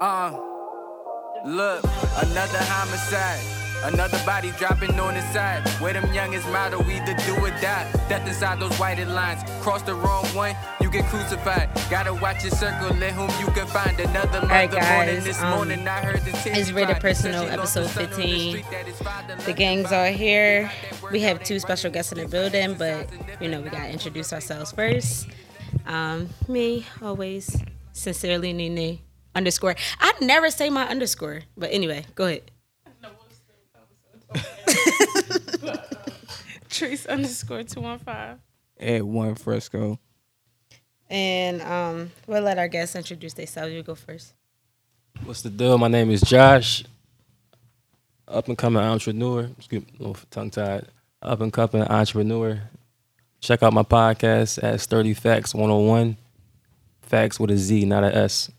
Uh, look, another homicide. Another body dropping on the side. Where them youngest model either do or die. Death inside those whited lines. Cross the wrong one, you get crucified. Gotta watch your circle, let whom you can find. Another mother right, morning guys, this um, morning. I heard the it's Rated Personal, episode 15. The gangs are here. We have two special guests in the building, but you know, we gotta introduce ourselves first. Um, me, always, sincerely, Nene underscore. I never say my underscore, but anyway, go ahead. Trace underscore two one five. At one fresco. And um, we'll let our guests introduce themselves. You go first. What's the deal? My name is Josh. Up and coming entrepreneur. Excuse me, tongue tied. Up and coming entrepreneur. Check out my podcast at Sturdy Facts 101. Facts with a Z, not a S.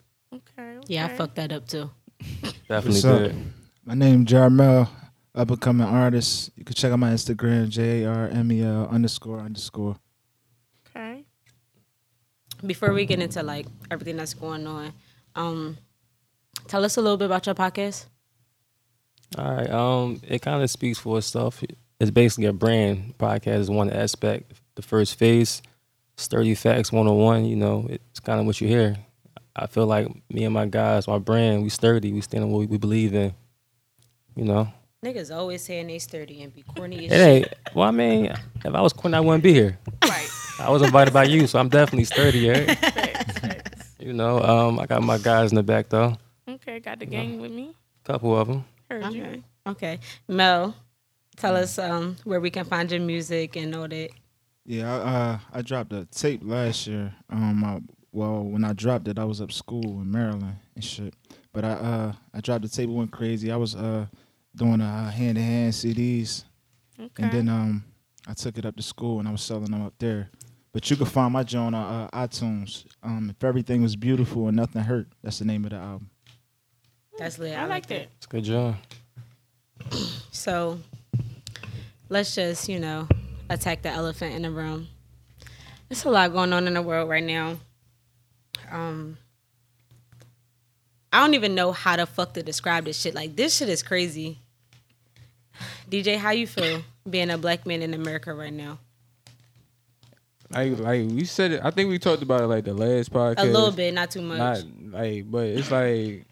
Okay, okay. Yeah, I fucked that up too. Definitely What's up? good. My name Jarmel, up and coming artist. You can check out my Instagram, J A R M E L underscore underscore. Okay. Before we get into like everything that's going on, um, tell us a little bit about your podcast. All right. Um, it kind of speaks for itself. It's basically a brand. Podcast is one aspect. The first phase, Sturdy Facts 101, you know, it's kind of what you hear. I feel like me and my guys, my brand, we sturdy. We stand on what we, we believe in. You know, Niggas always saying they sturdy and be corny as it shit. ain't. Well, I mean, if I was quitting, I wouldn't be here. Right. I was invited by you, so I'm definitely sturdy. Right? Facts, facts. You know, um, I got my guys in the back though. Okay, got the gang with me. couple of them. Heard you. Okay. Okay. Mel, tell us um where we can find your music and all that. Yeah, I, uh, I dropped a tape last year. Um, I, well, when I dropped it, I was up school in Maryland and shit. But I uh, I dropped the table went crazy. I was uh doing uh hand to hand CDs, Okay. and then um, I took it up to school and I was selling them up there. But you can find my joint on uh, iTunes. Um, if everything was beautiful and nothing hurt, that's the name of the album. That's lit. I like that. It's a good job. So let's just, you know, attack the elephant in the room. There's a lot going on in the world right now. Um I don't even know how the fuck to describe this shit. Like this shit is crazy. DJ, how you feel being a black man in America right now? Like, like we said it. I think we talked about it like the last podcast. A little bit, not too much. Not like, but it's like,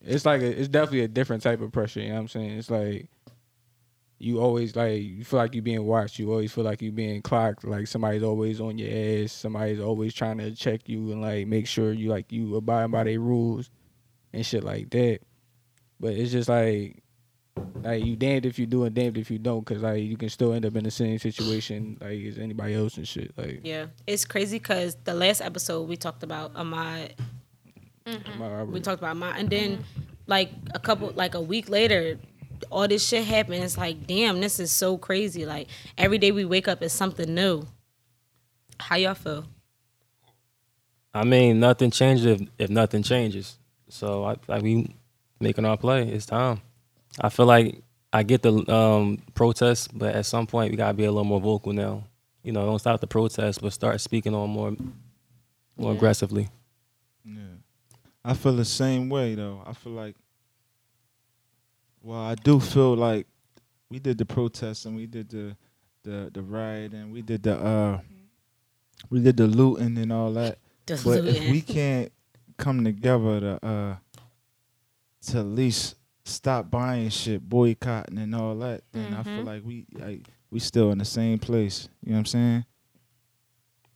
it's like a, it's definitely a different type of pressure. You know what I'm saying? It's like you always like you feel like you're being watched. You always feel like you're being clocked. Like somebody's always on your ass. Somebody's always trying to check you and like make sure you like you abide by their rules and shit like that. But it's just like like you damned if you do and damned if you don't, cause like you can still end up in the same situation like as anybody else and shit. Like yeah. It's crazy because the last episode we talked about Ahmaud my- mm-hmm. we talked about mine and then like a couple like a week later all this shit happened it's like damn this is so crazy like every day we wake up is something new how y'all feel I mean, nothing changes if, if nothing changes. So I like we making our play. It's time. I feel like I get the um, protest, but at some point we gotta be a little more vocal now. You know, don't stop the protest, but start speaking on more more Yeah. aggressively. Yeah. I feel the same way though. I feel like well, I do feel like we did the protest and we did the the the riot and we did the uh we did the looting and all that. Just But if we can't come together to uh to at least stop buying shit, boycotting and all that, then I feel Mhm. like we like we still in the same place. You know what I'm saying?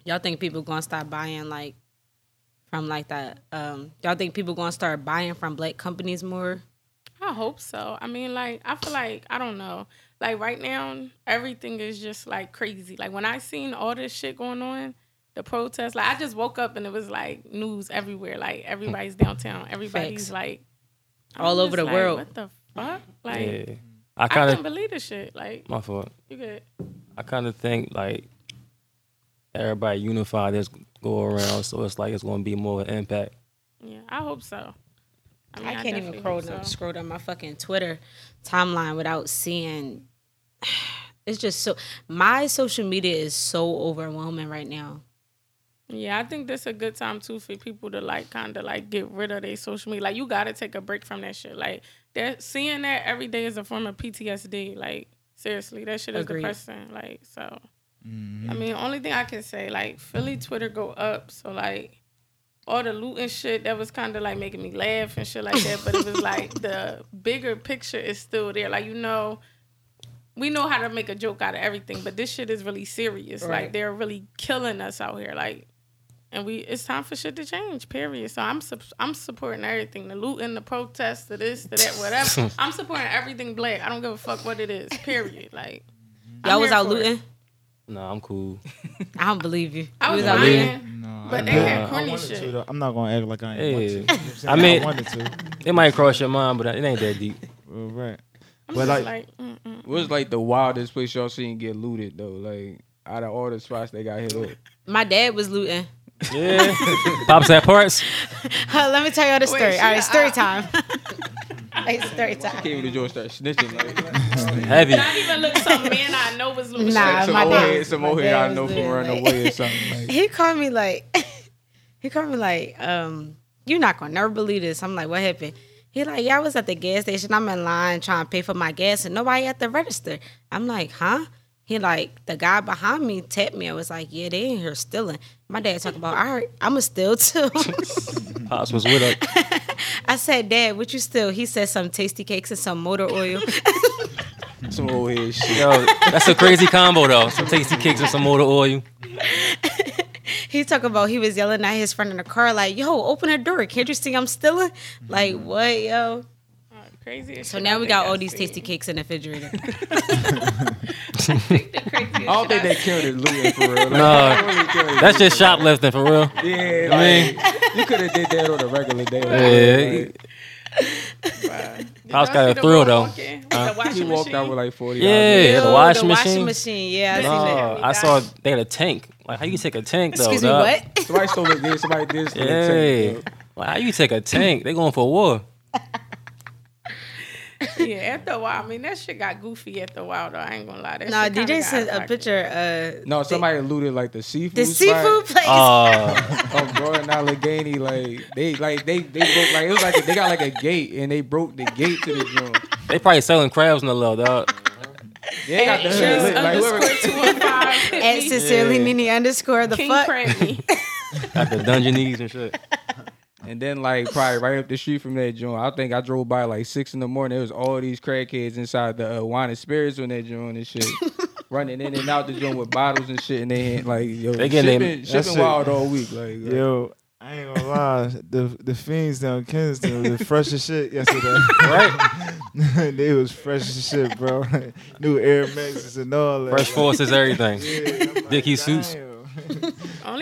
y'all think people gonna start buying like from like that um y'all think people gonna start buying from black companies more I hope so. I mean, like, I feel like I don't know. Like right now, everything is just like crazy. Like when I seen all this shit going on, the protests. Like I just woke up and it was like news everywhere. Like everybody's downtown. Everybody's Facts. like All I'm over the like, world. What the fuck? Like yeah, I I kind couldn't of believe this shit. Like my fault. you could. I kind of think like everybody unified this go around, so it's like it's gonna be more of an impact. Yeah, I hope so. I, mean, can't even scroll hope down, so. scroll down my fucking Twitter timeline without seeing. It's just so my social media is so overwhelming right now. Yeah, I think this a good time too for people to like kind of like get rid of their social media. Like you gotta take a break from that shit. Like that seeing that every day is a form of PTSD. Like seriously, that shit is Agreed. depressing. Like so, I mm-hmm. mean, only thing I can say like Philly Twitter go up. So like all the looting shit that was kind of like making me laugh and shit like that. But it was like the bigger picture is still there. Like you know. We know how to make a joke out of everything, but this shit is really serious. Like they're really killing us out here. Like and we it's time for shit to change. Period. So I'm sup- I'm supporting everything, the looting, the protests, the this, the that, whatever. I'm supporting everything black. I don't give a fuck what it is. Period. Like Y'all was out looting. it. Looting. No, I'm cool. I don't believe you. I You was lying. looting. No, But I they had corny shit. To, I'm not gonna act like I ain't want to. Hey. You know what I'm? I mean- wanted to. It might cross your mind, but it ain't that deep. Well, right. I'm But just like- like, mm-mm. What's like the wildest place y'all seen get looted though? Like out of all the spots they got hit up. My dad was looting. Yeah. Pops at parts. Let me tell y'all the story. she All right, a- story time. it's story time. Came to the joint start snitching like Heavy. not even look some man I know was looting. Nah, shit. some my old dad- head, some old head I was know from doing running like- away or something. Like, He called me like, he called me like, um, you're not gonna never believe this. I'm like, what happened? He like, yeah, I was at the gas station. I'm in line trying to pay for my gas, and nobody at the register. I'm like, huh? He like, the guy behind me tapped me. I was like, yeah, they in here stealing. My dad talking about, all right, I'ma steal too. Pops was with us. I said, Dad, what you steal? He said some Tastykakes and some motor oil. some old head shit. Yo, that's a crazy combo though. Some Tastykakes and some motor oil. he talking about he was yelling at his friend in the car like, "Yo, open the door! Can't you see I'm stealing?" Like what, yo? Crazy. So now we got all these seen. Tastykakes in the refrigerator. The craziest I don't think they killed it looting for real. Like, No. Really kill it. That's just shoplifting for real. Yeah, I like, you could have did that on a regular day. Yeah. Like, Bruh. Did House y'all got a thrill, though. walk in Huh? he walked out with like forty. Yeah, the Yo, washing the machine. washing machine. Yeah, I seen No, that. I saw they had a tank. Like how you take a tank though? Excuse me, dog? what? Somebody stole it. Yeah, somebody did steal Yeah. tank. Like how you take a tank? They going for war. Yeah, after a while. I mean, that shit got goofy after a while, though. I ain't gonna lie. That No, shit kinda DJ sent a picture. Uh, No, somebody looted like the seafood. the spot. seafood place. Uh, on Jordan Allegheny, like they like they they broke like it was like they got like a gate and they broke the gate to the joint. they probably selling crabs in the low, dog. They got the Chris hood lit. Like whoever, two one five. hit At sincerely Yeah. Nene underscore the King fuck. crab. Got the Dungeness and shit. and then like probably right up the street from that joint, I think I drove by like six in the morning. There was all these crackheads inside the uh, wine and spirits on that joint and shit. Running in and out the joint with bottles and shit, and they hand, like yo, They getting shipping, them- shipping That shit- wild all week. Like Yo, I ain't gonna lie. The the fiends down Kensington was the fresh as shit yesterday. Right? they was fresh as shit, bro. New Air Maxes and all that. Fresh forces, everything. Yeah, I'm like, Dickie suits.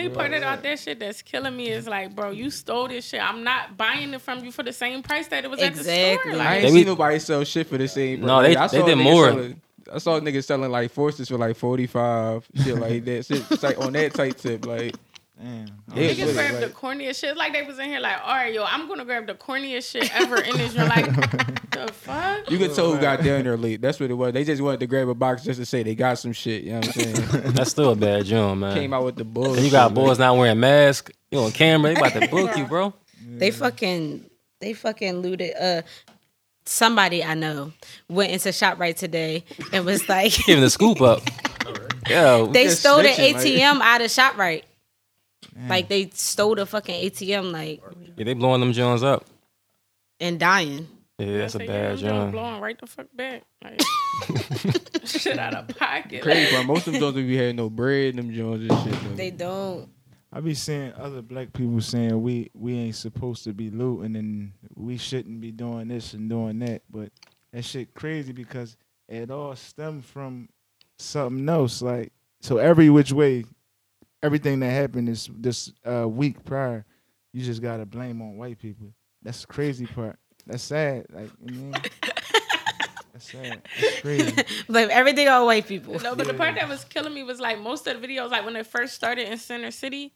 Damn. Only part about that shit that's killing me is like, bro, you stole this shit. I'm not buying it from you for the same price that it was at the Exactly. store. I Like, ain't They seen be- nobody sell shit for the same. No, they- I they saw did more. selling- I saw niggas selling like forces for like forty five, shit like that. Shit, like on that tight tip, like Damn. Yeah, Niggas shit, grab the corniest shit. Like they was in here like, all right, yo, I'm gonna grab the corniest shit ever in this room. Like, the fuck? you could tell who got down there late. That's what it was. They just wanted to grab a box just to say they got some shit. You know what I'm saying? That's still a bad joint, man. Came out with the bull. And you got boys not wearing masks. You on camera? They about to book you, bro. They fucking they fucking looted uh somebody I know went into ShopRite today and was like Giving the scoop up. Yo, they stole the snitching, like- ATM out of ShopRite. Like they stole the fucking ATM like yeah, they blowing them Jones up. and dying. Yeah, that's a bad yeah, I'm blowing right the fuck back. Like, shit out of pocket. crazy, bro. Most of them don't be having no bread. In them Jones and shit. though. They don't. I be seeing other black people saying we we ain't supposed to be looting and we shouldn't be doing this and doing that, but that shit crazy because it all stemmed from something else. Like so, every which way, everything that happened this this uh, week prior, you just gotta blame on white people. That's the crazy part. That's sad. Like I mean, that's sad. That's crazy. Blame everything on white people. No, but the part that was killing me was like most of the videos, like when they first started in Center City,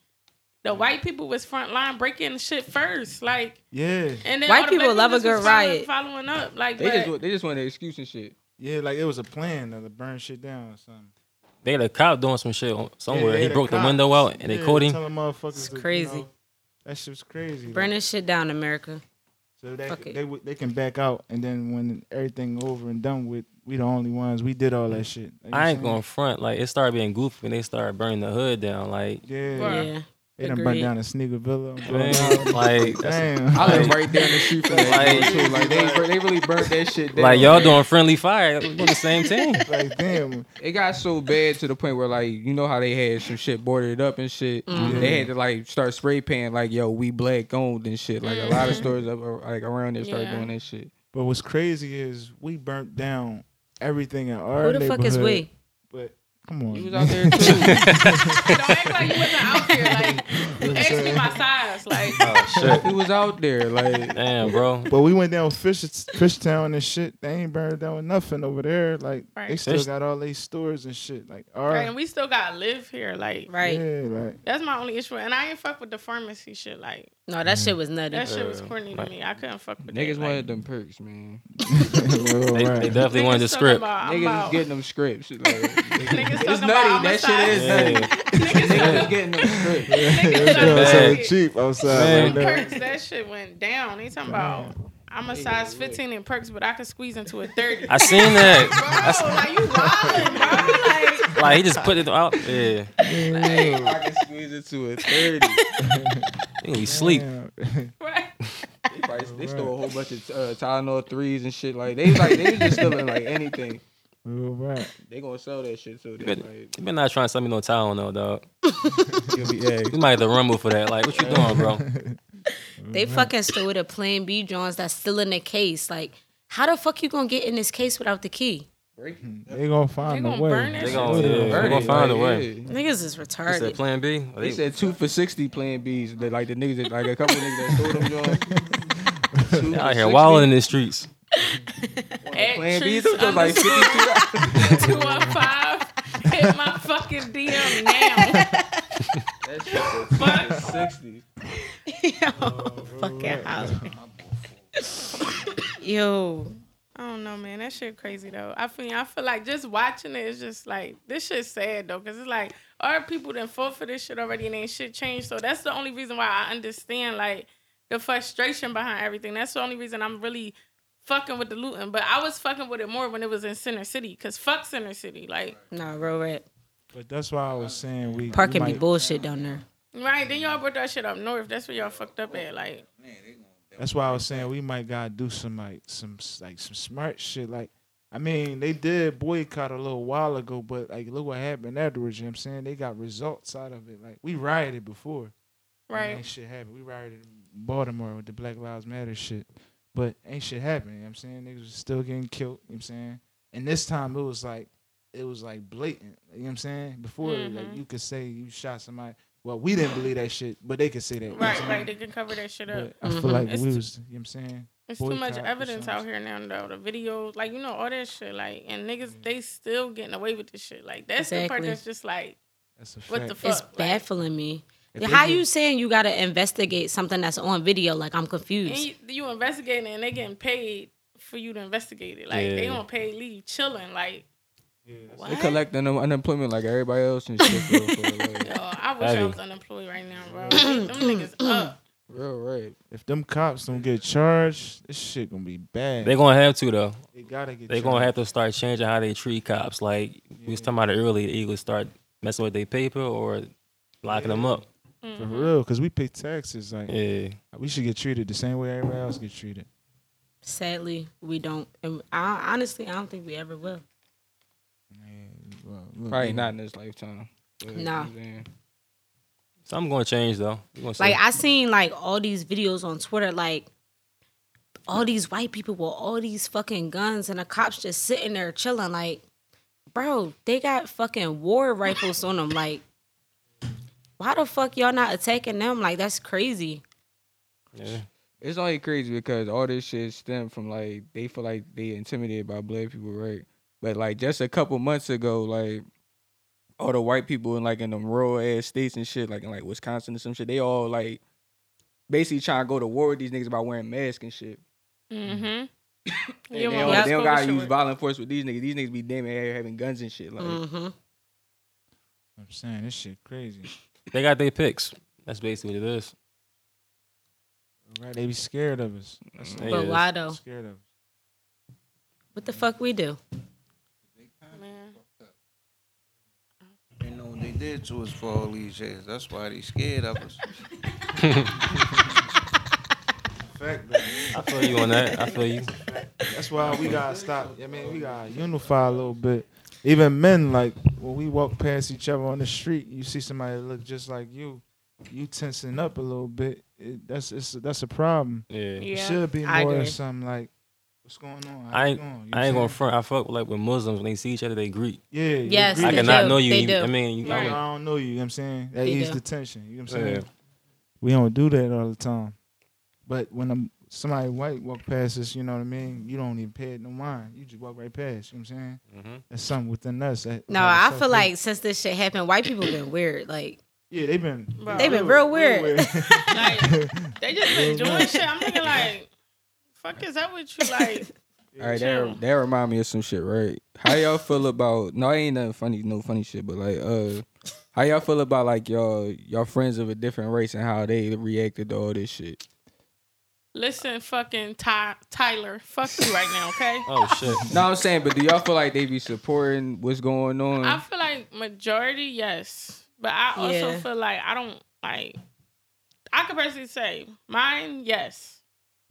the white people was front line breaking shit first. Like, Yeah, and then White people love a good riot. Following up, like, They but- just they just want an excuse and shit. yeah. Like it was a plan to burn shit down or something. They had a cop doing some shit somewhere. Yeah, he broke the window out and they Yeah, caught him. Telling motherfuckers It's to, you crazy. know, that shit was crazy. Burn like, this shit down, America. so they, fuck they w- they can back out, and then when everything over and done with, we the only ones. We did all that shit. Like, you I ain't saying? going front. Like it started being goofy when they started burning the hood down. Like Yeah, Yeah. They done burned Agreed. down the Sneaker Villa. man, like Damn. I live right down the street from that Like- too. Like they they really burnt that shit down. like y'all doing friendly fire. We on the same team. like damn. It got so bad to the point where like you know how they had some shit boarded up and shit. Mm-hmm. They had to like start spray painting like yo we black owned and shit. Like a lot of stores up uh, like around there started Yeah. doing that shit. But what's crazy is we burnt down everything in our Who the fuck is neighborhood, we? But come on, You was out there too. Don't act like you wasn't out there. Like, ask me my size. Like, Oh shit. He was out there like Damn, bro. But we went down Fish Fishtown and shit. They ain't burned down with nothing over there. Like they still Fish- got all these stores and shit. Like all right, right, and we still gotta live here. Like, Right. yeah, like that's my only issue. And I ain't fuck with the pharmacy shit. Like, No, that shit was nutty. that shit was Uh, corny to me. I couldn't fuck with the. niggas that. wanted them perks, man. well, They, right. they definitely Niggas wanted the script. About, Niggas about, is getting them scripts. Like, Niggas it's talking nutty. about That shit is homicide. nutty. Niggas Niggas is getting them scripts. Niggas Yeah, so cheap outside Man. right perks. That shit went down. They talking about I'm a size 15 in perks, but I can squeeze into a 30. I seen that. Bro, like you wildin', bro. Like, Like he just put it out. Yeah, I can squeeze into a thirty. he gonna be sleep. Right? They, probably, they stole a whole bunch of uh, Tylenol threes and shit. Like they like they just stealing like anything. Well, right. They gonna sell that shit too. You better, like, you better not trying to sell me no towel, no dog. you'll be, yeah. You might have to rumble for that. Like, what you doing, bro? They fucking stole the Plan B Jones that's still in the case. Like, how the fuck you gonna get in this case without the key? They gonna find They a gonna way. burn that They shit. gonna, yeah, they gonna find a like, way. yeah. Niggas is He said retarded. Plan B. They They, said two for sixty plan Bs. That, like the niggas that like a couple niggas that stole them joints. Two for out here 60. wilding in the streets. At Plan Bs. Trees Those was like fifty two. 215. Hit my fucking DM now. That shit was Fuck. sixty. fucking house. Yo, I don't know, man. That shit crazy though. I feel I feel like just watching it is just like this shit sad though, cause it's like our people done fought for this shit already and ain't shit changed. So that's the only reason why I understand like the frustration behind everything. That's the only reason I'm really fucking with the looting. But I was fucking with it more when it was in Center City, cause fuck Center City, like nah, real red. But that's why I was saying we Parking we be bullshit down there. right. Then y'all brought that shit up north. That's where y'all fucked up at. Like That's why I was saying we might gotta do some like some like some smart shit. Like I mean, they did boycott a little while ago, but like look what happened afterwards. You know what I'm saying? They got results out of it. Like we rioted before. and right. Shit happened. We rioted in Baltimore with the Black Lives Matter shit. But ain't shit happened. You know what I'm saying? Niggas was still getting killed. You know what I'm saying? And this time it was like it was like blatant. You know what I'm saying? Before like Mhm. you could say you shot somebody. Well, we didn't believe that shit, but they could say that. you know Right, saying? right. They can cover that shit up. But I feel like It's we too- was, you know what I'm saying? It's too much evidence out here now, though. The videos, like you know, all that shit, like, and niggas, they still getting away with this shit. Like that's the part that's just like, That's a fact. what the fuck? It's Like, baffling me. If how you saying you gotta investigate something that's on video? Like I'm and confused. you, you investigating and they getting paid for you to investigate it. Like they Yeah. on paid leave, chilling. Like, what? They collecting un- unemployment like everybody else and shit. For, for, like, Yo, I wish I was unemployed right now, bro. Them niggas up. real right. If them cops don't get charged, this shit gonna be bad. They gonna have to though. They gotta get. They gonna have to start changing how they treat cops. Like we was talking about it earlier, they either start messing with their paper or locking them up. Mm-hmm. for real, cause we pay taxes. Like Yeah, we should get treated the same way everybody else get treated. Sadly, we don't. And I, honestly, I don't think we ever will. Man, well, look, Probably man. not in this lifetime. But, Nah. man. something gonna change though. We gonna. Like I seen like all these videos on Twitter, like all these white people with all these fucking guns, and the cops just sitting there chilling. Like, bro, they got fucking war rifles on them. Like, why the fuck y'all not attacking them? Like, that's crazy. yeah. It's only crazy because all this shit stem from like they feel like they intimidated by black people, right? But like just a couple months ago, like all the white people in like in them rural ass states and shit, like in like Wisconsin and some shit, they all like basically trying to go to war with these niggas about wearing masks and shit. Mm-hmm. And Yeah, they well, don't, they don't gotta should use violent force with these niggas. These niggas be damn near having guns and shit. Like hmm I'm saying this shit crazy. They got their picks. That's basically what it is. Right? They be scared of us. That's They But is. why though? Scared of us. What the fuck we do? Man. They know what they did to us for all these years. That's why they scared of us. Fact, though. I feel you on that. I feel you. That's why we gotta stop. I mean, we gotta unify a little bit. Even men, like when we walk past each other on the street, you see somebody that look just like you, you tensing up a little bit. It, that's it's, that's a problem. Yeah. It should be more agree. something like, what's going on? How I you ain't, doing? You I ain't gonna front. I fuck with like with Muslims when they see each other, they greet. saying? Yeah. you Yes, agree? I They cannot do. know you. You- I mean, you, I I don't, mean, I don't know you. You know what I'm saying? That They ease do. the tension. You know what I'm saying? Yeah. We don't do that all the time. But when a, somebody white walk past us, you know what I mean? You don't even pay it no mind. You just walk right past. You know what I'm saying? Mhm. That's something within us. That, No, I self- feel like since this shit happened, white people been weird. Like Yeah, they've been. Bro. They been real weird. Like they just been doing shit. I'm thinking like, fuck is that what you? Like, All right, that that remind me of some shit, right? How y'all feel about? No, it ain't nothing funny, no funny shit, but like, uh, how y'all feel about like y'all y'all friends of a different race and how they reacted to all this shit? Listen, fucking Ty- Tyler, fuck you right now, okay? oh shit. No, I'm saying, but do y'all feel like they be supporting what's going on? I feel like majority, yes, but I also Yeah. feel like I don't like. I could personally say mine, yes,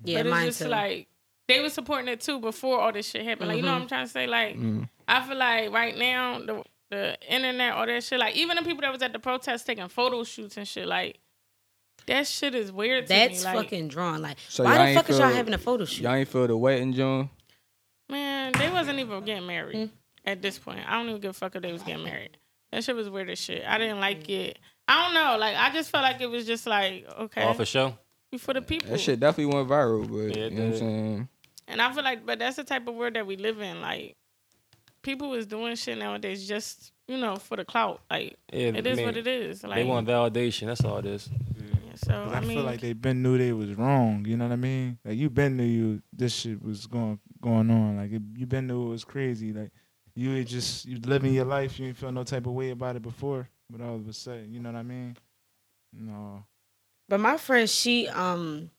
yeah, but it's mine just too. like they were supporting it too before all this shit happened. Like you know what I'm trying to say? Like Mm. I feel like right now the the internet, all that shit, like even the people that was at the protest taking photo shoots and shit, like that shit is weird to That's me. Like, fucking drawn. Like, So why the ain't fuck is y'all having a photo shoot? Y'all ain't feel the wedding, John? man, they wasn't even getting married Mm. at this point. I don't even give a fuck if they was getting married. That shit was weird as shit. I didn't like it. I don't know. Like I just felt like it was just like okay, All for show. for the people. That shit definitely went viral, but Yeah, you know what I'm saying? And I feel like, but that's the type of world that we live in. Like, people is doing shit nowadays just, you know, for the clout. Like, Yeah, it is I mean, what it is. Like, They want validation. That's all it is. Yeah, so 'Cause I, I, mean, feel like they been knew they was wrong. You know what I mean? Like you been knew you this shit was going going on. Like it, you been knew it was crazy. Like you had just you living your life. You didn't feel no type of way about it before. But all of a sudden, you know what I mean? No. But my friend, she um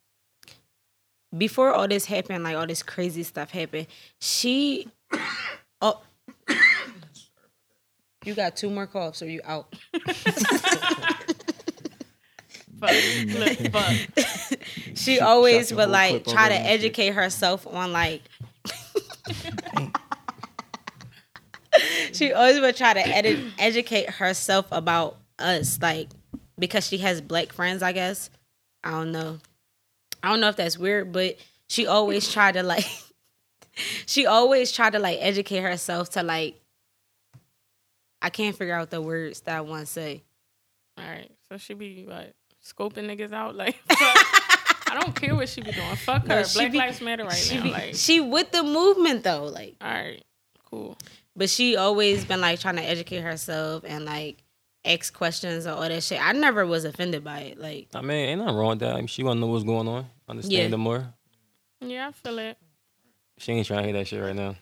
before all this happened, like all this crazy stuff happened, she oh you got two more coughs or you out. fuck, look, fuck. She always would like try to already shit. educate herself on like she always would try to edit, educate herself about us like because she has black friends i guess i don't know i don't know if that's weird but she always tried to like she always tried to like educate herself to like i can't figure out the words that i want to say All right, so she be what scoping niggas out? Like, fuck. I don't care what she be doing. Fuck her. she Black be- Lives Matter right she now. be- like, she with the movement though like all right, cool. but she always been like trying to educate herself and like ask questions or all that shit. I never was offended by it. Like I mean, ain't nothing wrong with that. I mean, she want to know what's going on. Understand Yeah. it more. Yeah, I feel it. She ain't trying to hear that shit right now.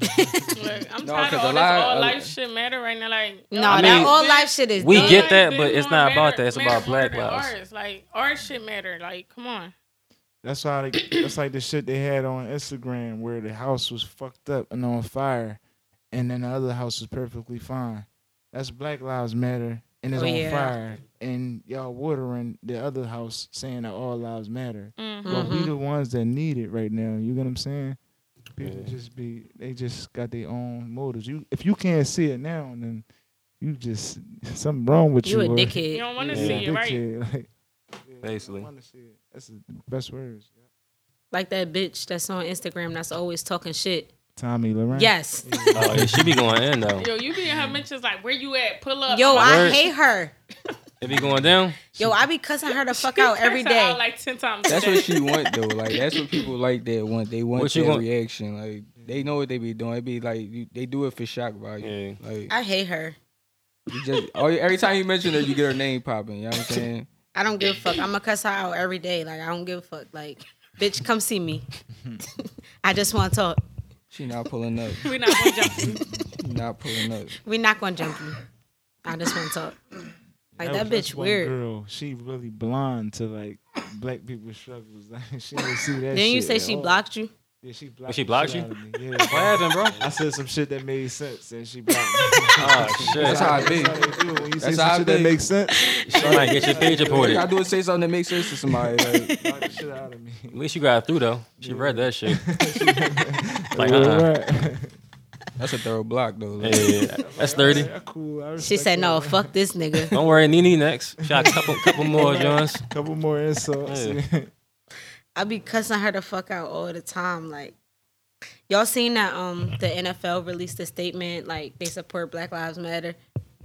Look, I'm No, tired 'cause of a all this lot- all a- life shit matter right now. Like, no, y'all that mean, all life shit is We done. get that, but it's more not about that. It's about Black than lives. Ours. Like our shit matter. Like, come on. That's why they, that's like the shit they had on Instagram where the house was fucked up and on fire, and then the other house was perfectly fine. That's Black Lives Matter and it's Oh, on yeah. fire, and y'all watering the other house saying that all lives matter. Mhm. But we the ones that need it right now. You get what I'm saying? People Yeah. just be they just got their own motives. You if you can't see it now, then you just something wrong with You you. a or- You don't want to Yeah. see it, right? dickhead, Like, yeah, Basically. Wanna see it. That's the best words. Like that bitch that's on Instagram that's always talking shit. Tomi Lahren. Yes. Oh, yeah, she be going in though. Yo, you be in her mentions like, where you at? Pull up. Yo, I'm I Word. hate her. It be going down. Yo, I be cussing her the fuck She out every day. her out like ten times. That's what she want though. Like that's what people like that want. They want What you that want- reaction. Like they know what they be doing. It be like you, they do it for shock value. Yeah. Like I hate her. you just oh, every time you mention her, you get her name popping. You know what I'm saying? I don't give a fuck. I'm gonna cuss her out every day. Like I don't give a fuck. Like, bitch, come see me. I just want to talk. She not pulling up. we not gonna jump. you. Not pulling up. We not gonna jump you. I just want to talk. Like was- that that's bitch weird. Girl, she really blind to like black people's struggles. Like she didn't see that. Didn't you say she all. blocked you? Yeah, she blocked. she blocked you? out of me. Yeah, What happened, bro? I said some shit that made sense, and she blocked me. Oh shit! That's how it be. That's how they do. When you say That's some how it shit that makes sense, She might get your page All you reported. gotta do is say something that makes sense to somebody. Like, block the shit out of me. At least you got through though. She read that shit. like, uh, Right. That's a thorough block though. Like, yeah, that's thirty. Yeah, cool. She said, "No, that. fuck this nigga." Don't worry, Nene next. Shot a couple, couple more Johns. Couple more insults. Yeah. I be cussing her the fuck out all the time. Like, y'all seen that? Um, the NFL released a statement like they support Black Lives Matter.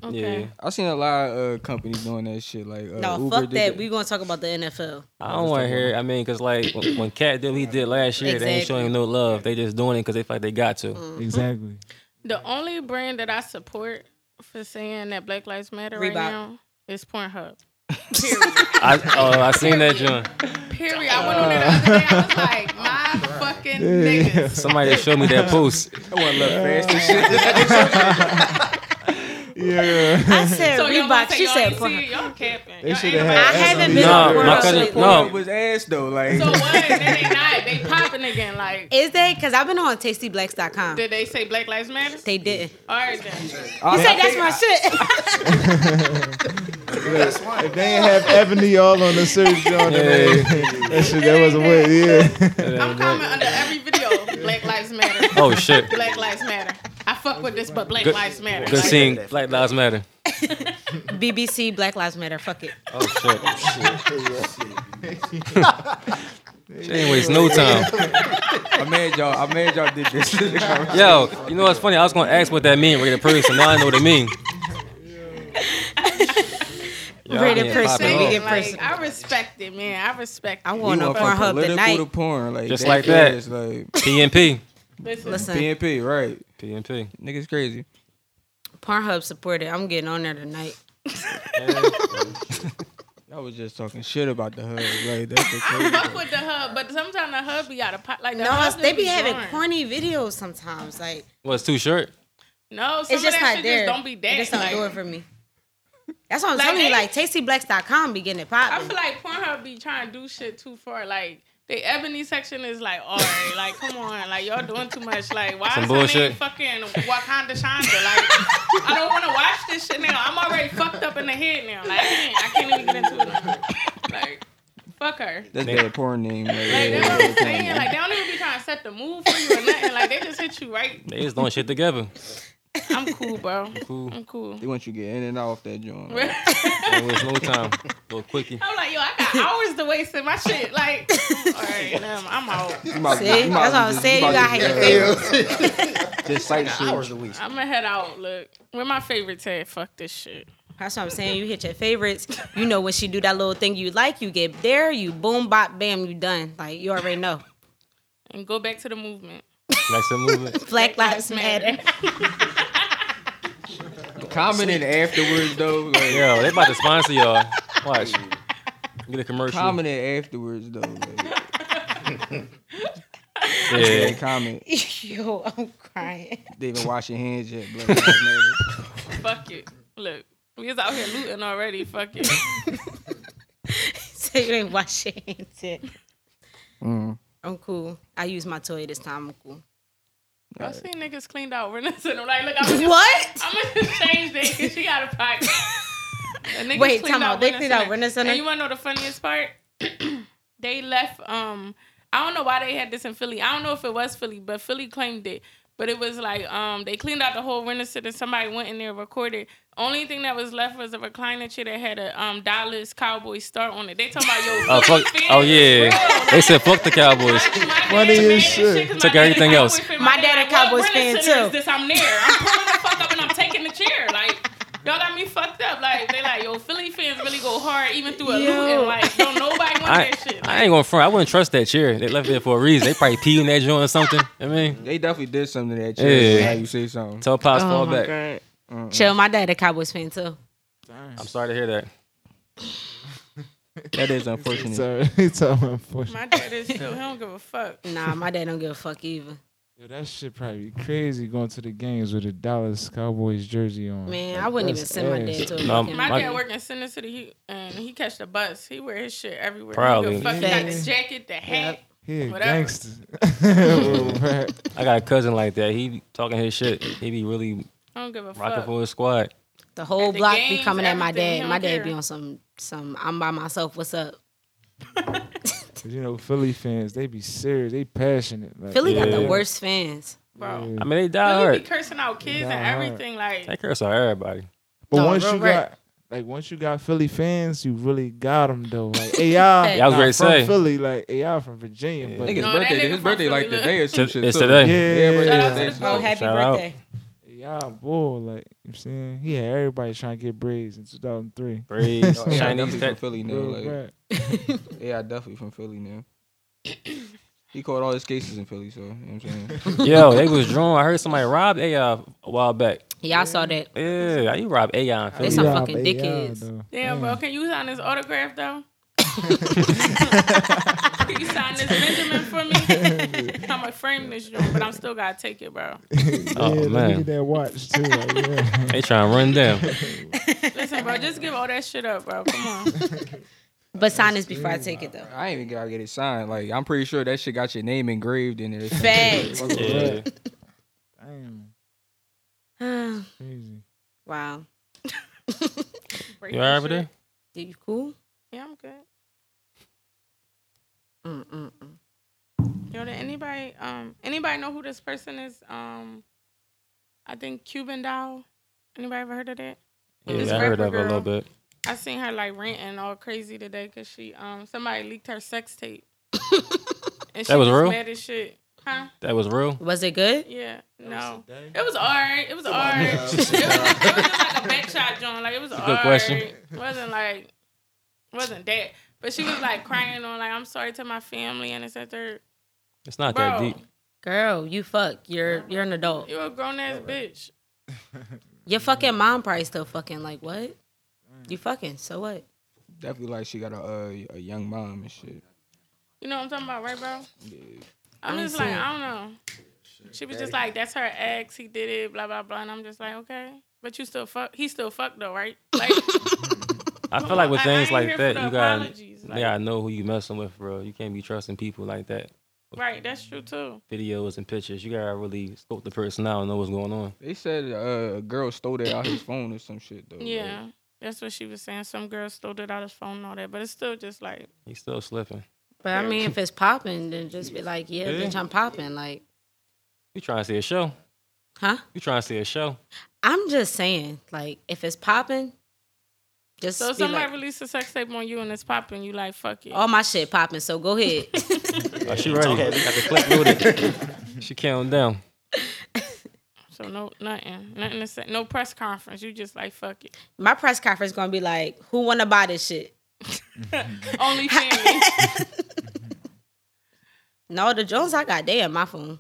Okay. Yeah, I seen a lot of uh, companies doing that shit. Like, uh, no, Uber fuck did that. We gonna talk about the NFL. I don't want to hear. it. I mean, cause like when, when Kap did what he did last year, they ain't showing no love. They just doing it because they feel like they got to. Exactly. The only brand that I support for saying that Black Lives Matter right Reebok. now is Pornhub. I oh, I seen that John. Period. I went on there the other day. I was like, my fucking niggas. Somebody just showed me that post. I want to look fast and shit. Yeah. I said So Reebok. She said ain't see it? Y'all capping. They shoulda ain't had about- I haven't been No, on my Pornhub cousin- no. It was ass though. Like, So what? They not. They popping again. Like, Is they? Because I've been on tastyblacks.com. did they say Black Lives Matter? They didn't. All right then. I, You said that's my shit. If they ain't have Ebony all on the search joint, then they- that shit that was a way. Yeah. I'm coming under every video. Black Lives Matter. Oh shit. Black Lives Matter. I fuck with this, but Black Good- Lives Matter. Good Like, seeing Black Lives Matter. BBC Black Lives Matter. Fuck it. Oh, oh shit. she ain't waste no time. I made y'all. I made y'all did this. Yo, you know what's funny? I was gonna ask what that mean, rated person. Now I know what it mean. Y'all Rated person, popping we off. get like, person. I respect it, man. I respect I'm it. going You on went from Pornhub political tonight. to porn, like Just like that. Like PNP. Listen, Listen, PNP, right? PNP. Niggas crazy. Pornhub supported. I'm getting on there tonight. I was just talking shit about the hub. Like that's the I fuck with the hub, but sometimes the hub be out of pot. Like the No, they just be having drawing. corny videos sometimes. Like What's too short? No, some it's just that not shit there. just don't be They that. just don't like, do it for me. That's what I'm Like, telling you. Like tastyblacks.com be getting it pop. I feel like Pornhub be trying to do shit too far. Like the ebony section is like, all right, like come on, like y'all doing too much. Like why Some is her bullshit. name fucking Wakanda Shonda? Like I don't want to watch this shit now. I'm already fucked up in the head now. Like I can't, I can't even get into it. Like fuck her. That's that porn name. Like, Like yeah, that's what I'm saying. Like they don't even be trying to set the mood for you or nothing. Like they just hit you right. They just doing shit together. I'm cool, bro. Cool. I'm cool. They want you to get in and off that joint. Like, Ain't waste no time. Little quickie. I'm like, yo, I got hours to waste in my shit. Like, all right, now I'm out. you might- See, you might that's what I'm saying. You might got just- your favorites. Just sight shit. I'm gonna head out. Look, where my favorites at? Fuck this shit. That's what I'm saying. You hit your favorites. You know when she do that little thing you like, you get there, you boom, bop, bam, you done. Like you already know. And go back to the movement. Next to movement. Black Lives Matter. Commenting afterwards though. Like, Yo, they about to sponsor y'all. Watch. Get a commercial. Commenting afterwards though. Like, Yeah. they comment. Yo, I'm crying. They even wash your hands yet. Black Fuck it. Look, we was out here looting already. Fuck it. So you ain't wash your hands yet. Mm. I'm cool. I use my toilet this time. I'm cool. I seen niggas cleaned out Renessa. I'm like, look, I'm gonna What? I'm gonna just change that because she got a pocket. Wait, time out. They cleaned out Center? And you wanna know the funniest part? they left. Um, I don't know why they had this in Philly. I don't know if it was Philly, but Philly claimed it. But it was like um, they cleaned out the whole Renner Center. Somebody went in there and recorded. Only thing that was left was a recliner chair that had a um Dallas Cowboy star on it. They talking about yo. Oh fuck! Oh yeah, bro, they said fuck the Cowboys. Funny as shit. Took everything else. My dad a Cowboys fan, too. This I'm there. I'm pulling the fuck up and I'm taking the chair. Like y'all got me fucked up. Like they like yo Philly fans really go hard even through a Yo. loot and like don't nobody want I, that shit. I ain't gonna front. I wouldn't trust that chair. They left it there for a reason. They probably pee in that joint or something. I mean, They definitely did something to that chair. Yeah. Yeah. You say something? tell Pops Oh fall my back. God. Chill. My dad a Cowboys fan too. I'm sorry to hear that. That is unfortunate. Sorry, it's all unfortunate. My dad is still he don't give a fuck. Nah, my dad don't give a fuck either. Yo, that shit probably be crazy going to the games with a Dallas Cowboys jersey on. Man, Like, I wouldn't even that's send my dad to a No, fucking My My- dad work in Center City, he, and he catch the bus. He wear his shit everywhere. Proudly. He go fuck, he got the jacket, the hat. He a Whatever. gangster. Right. I got a cousin like that. He be talking his shit. He be really I don't give a rocking fuck. for his squad. The whole the block be coming at my dad. My dad be on some some. I'm by myself. What's up? 'Cause, you know, Philly fans, they be serious. They passionate. Like, Philly got the worst fans. Bro. I mean, they die Philly be cursing out kids Nah, and hard. everything. Like, They curse on everybody. But No, once you rap. got like once you got Philly fans, you really got them though. Like, hey y'all, Yeah, I was not ready to from say. Philly, like hey y'all from Virginia, Yeah. but Nigga's No, that birthday. nigga His birthday like today or some It's- shit. it's today. Yeah, Yeah, birthday Shout out to today. the Oh, Oh, happy shout birthday! Y'all boy, like you know what I'm saying, he had everybody trying to get braids in 2003. Braids, yeah, Chinese definitely from. Philly now. Real Like, rap. yeah, definitely from Philly now. He caught all his cases in Philly, so you know what I'm saying. Yo, they was drawn. I heard somebody robbed AI a while back. Yeah, I saw that. Yeah, you robbed AI in They Philly? some fucking but yeah, dickheads. though. damn, bro, can you sign this autograph though? Can you sign this Benjamin for me? I'm gonna frame this joint, but I'm still gotta take it, bro. Oh, yeah, let me man. get that watch too. Like, yeah. They trying to run down. Listen, bro, just give all that shit up, bro. Come on. But sign this before I take it though. I ain't even gotta get it signed. Like I'm pretty sure that shit got your name engraved in it. Facts. Yeah. Damn, wow. crazy. Break You this alright over there? there? You cool? Yeah, I'm good. Mm mm mm. Yo, did anybody um anybody know who this person is? Um, I think Cuban doll. Anybody ever heard of that? This Yeah, I heard rapper of it a little bit. I seen her like ranting all crazy today because she um somebody leaked her sex tape. and she That was real? Mad as shit, huh? That was real. Was it good? Yeah, no. It was alright. It was alright. it, was, it was just like a back shot joint. Like it was a alright. good question. It wasn't like wasn't that. But she was like crying on like I'm sorry to my family and it's at third. It's not Bro, that deep. Girl, you fuck. You're you're an adult. You're a grown ass bitch. Your fucking mom probably still fucking like what? You fucking so what? Definitely like she got a uh, a young mom and shit. You know what I'm talking about, right, bro? I'm I just like, it. I don't know. She was just like, that's her ex. He did it, blah blah blah. And I'm just like, okay, but you still fuck. He still fucked though, right? Like, I feel like with I- I things like that, you gotta, apologies, you like- gotta know who you messing with, bro. You can't be trusting people like that. right? That's true too. Videos and pictures. You gotta really scope the person out and know what's going on. They said uh, a girl stole that out his phone or some shit though. Yeah, that's what she was saying. Some girl stole it out his phone and all that, but it's still just like, He's still slipping. But I mean, if it's popping, then just be like, yeah, Yeah. bitch, I'm popping. Like, You trying to see a show? huh? You trying to see a show? I'm just saying, like, if it's popping, just so if somebody like, released a sex tape on you and it's popping, you like, fuck it. all my shit popping. So go ahead. Oh, she ready? Got the clip loaded. she counting down. So no, nothing, nothing to say. No press conference. You just like, fuck it. my press conference gonna be like, who wanna buy this shit? Only family. No, the Jones I got they on my phone.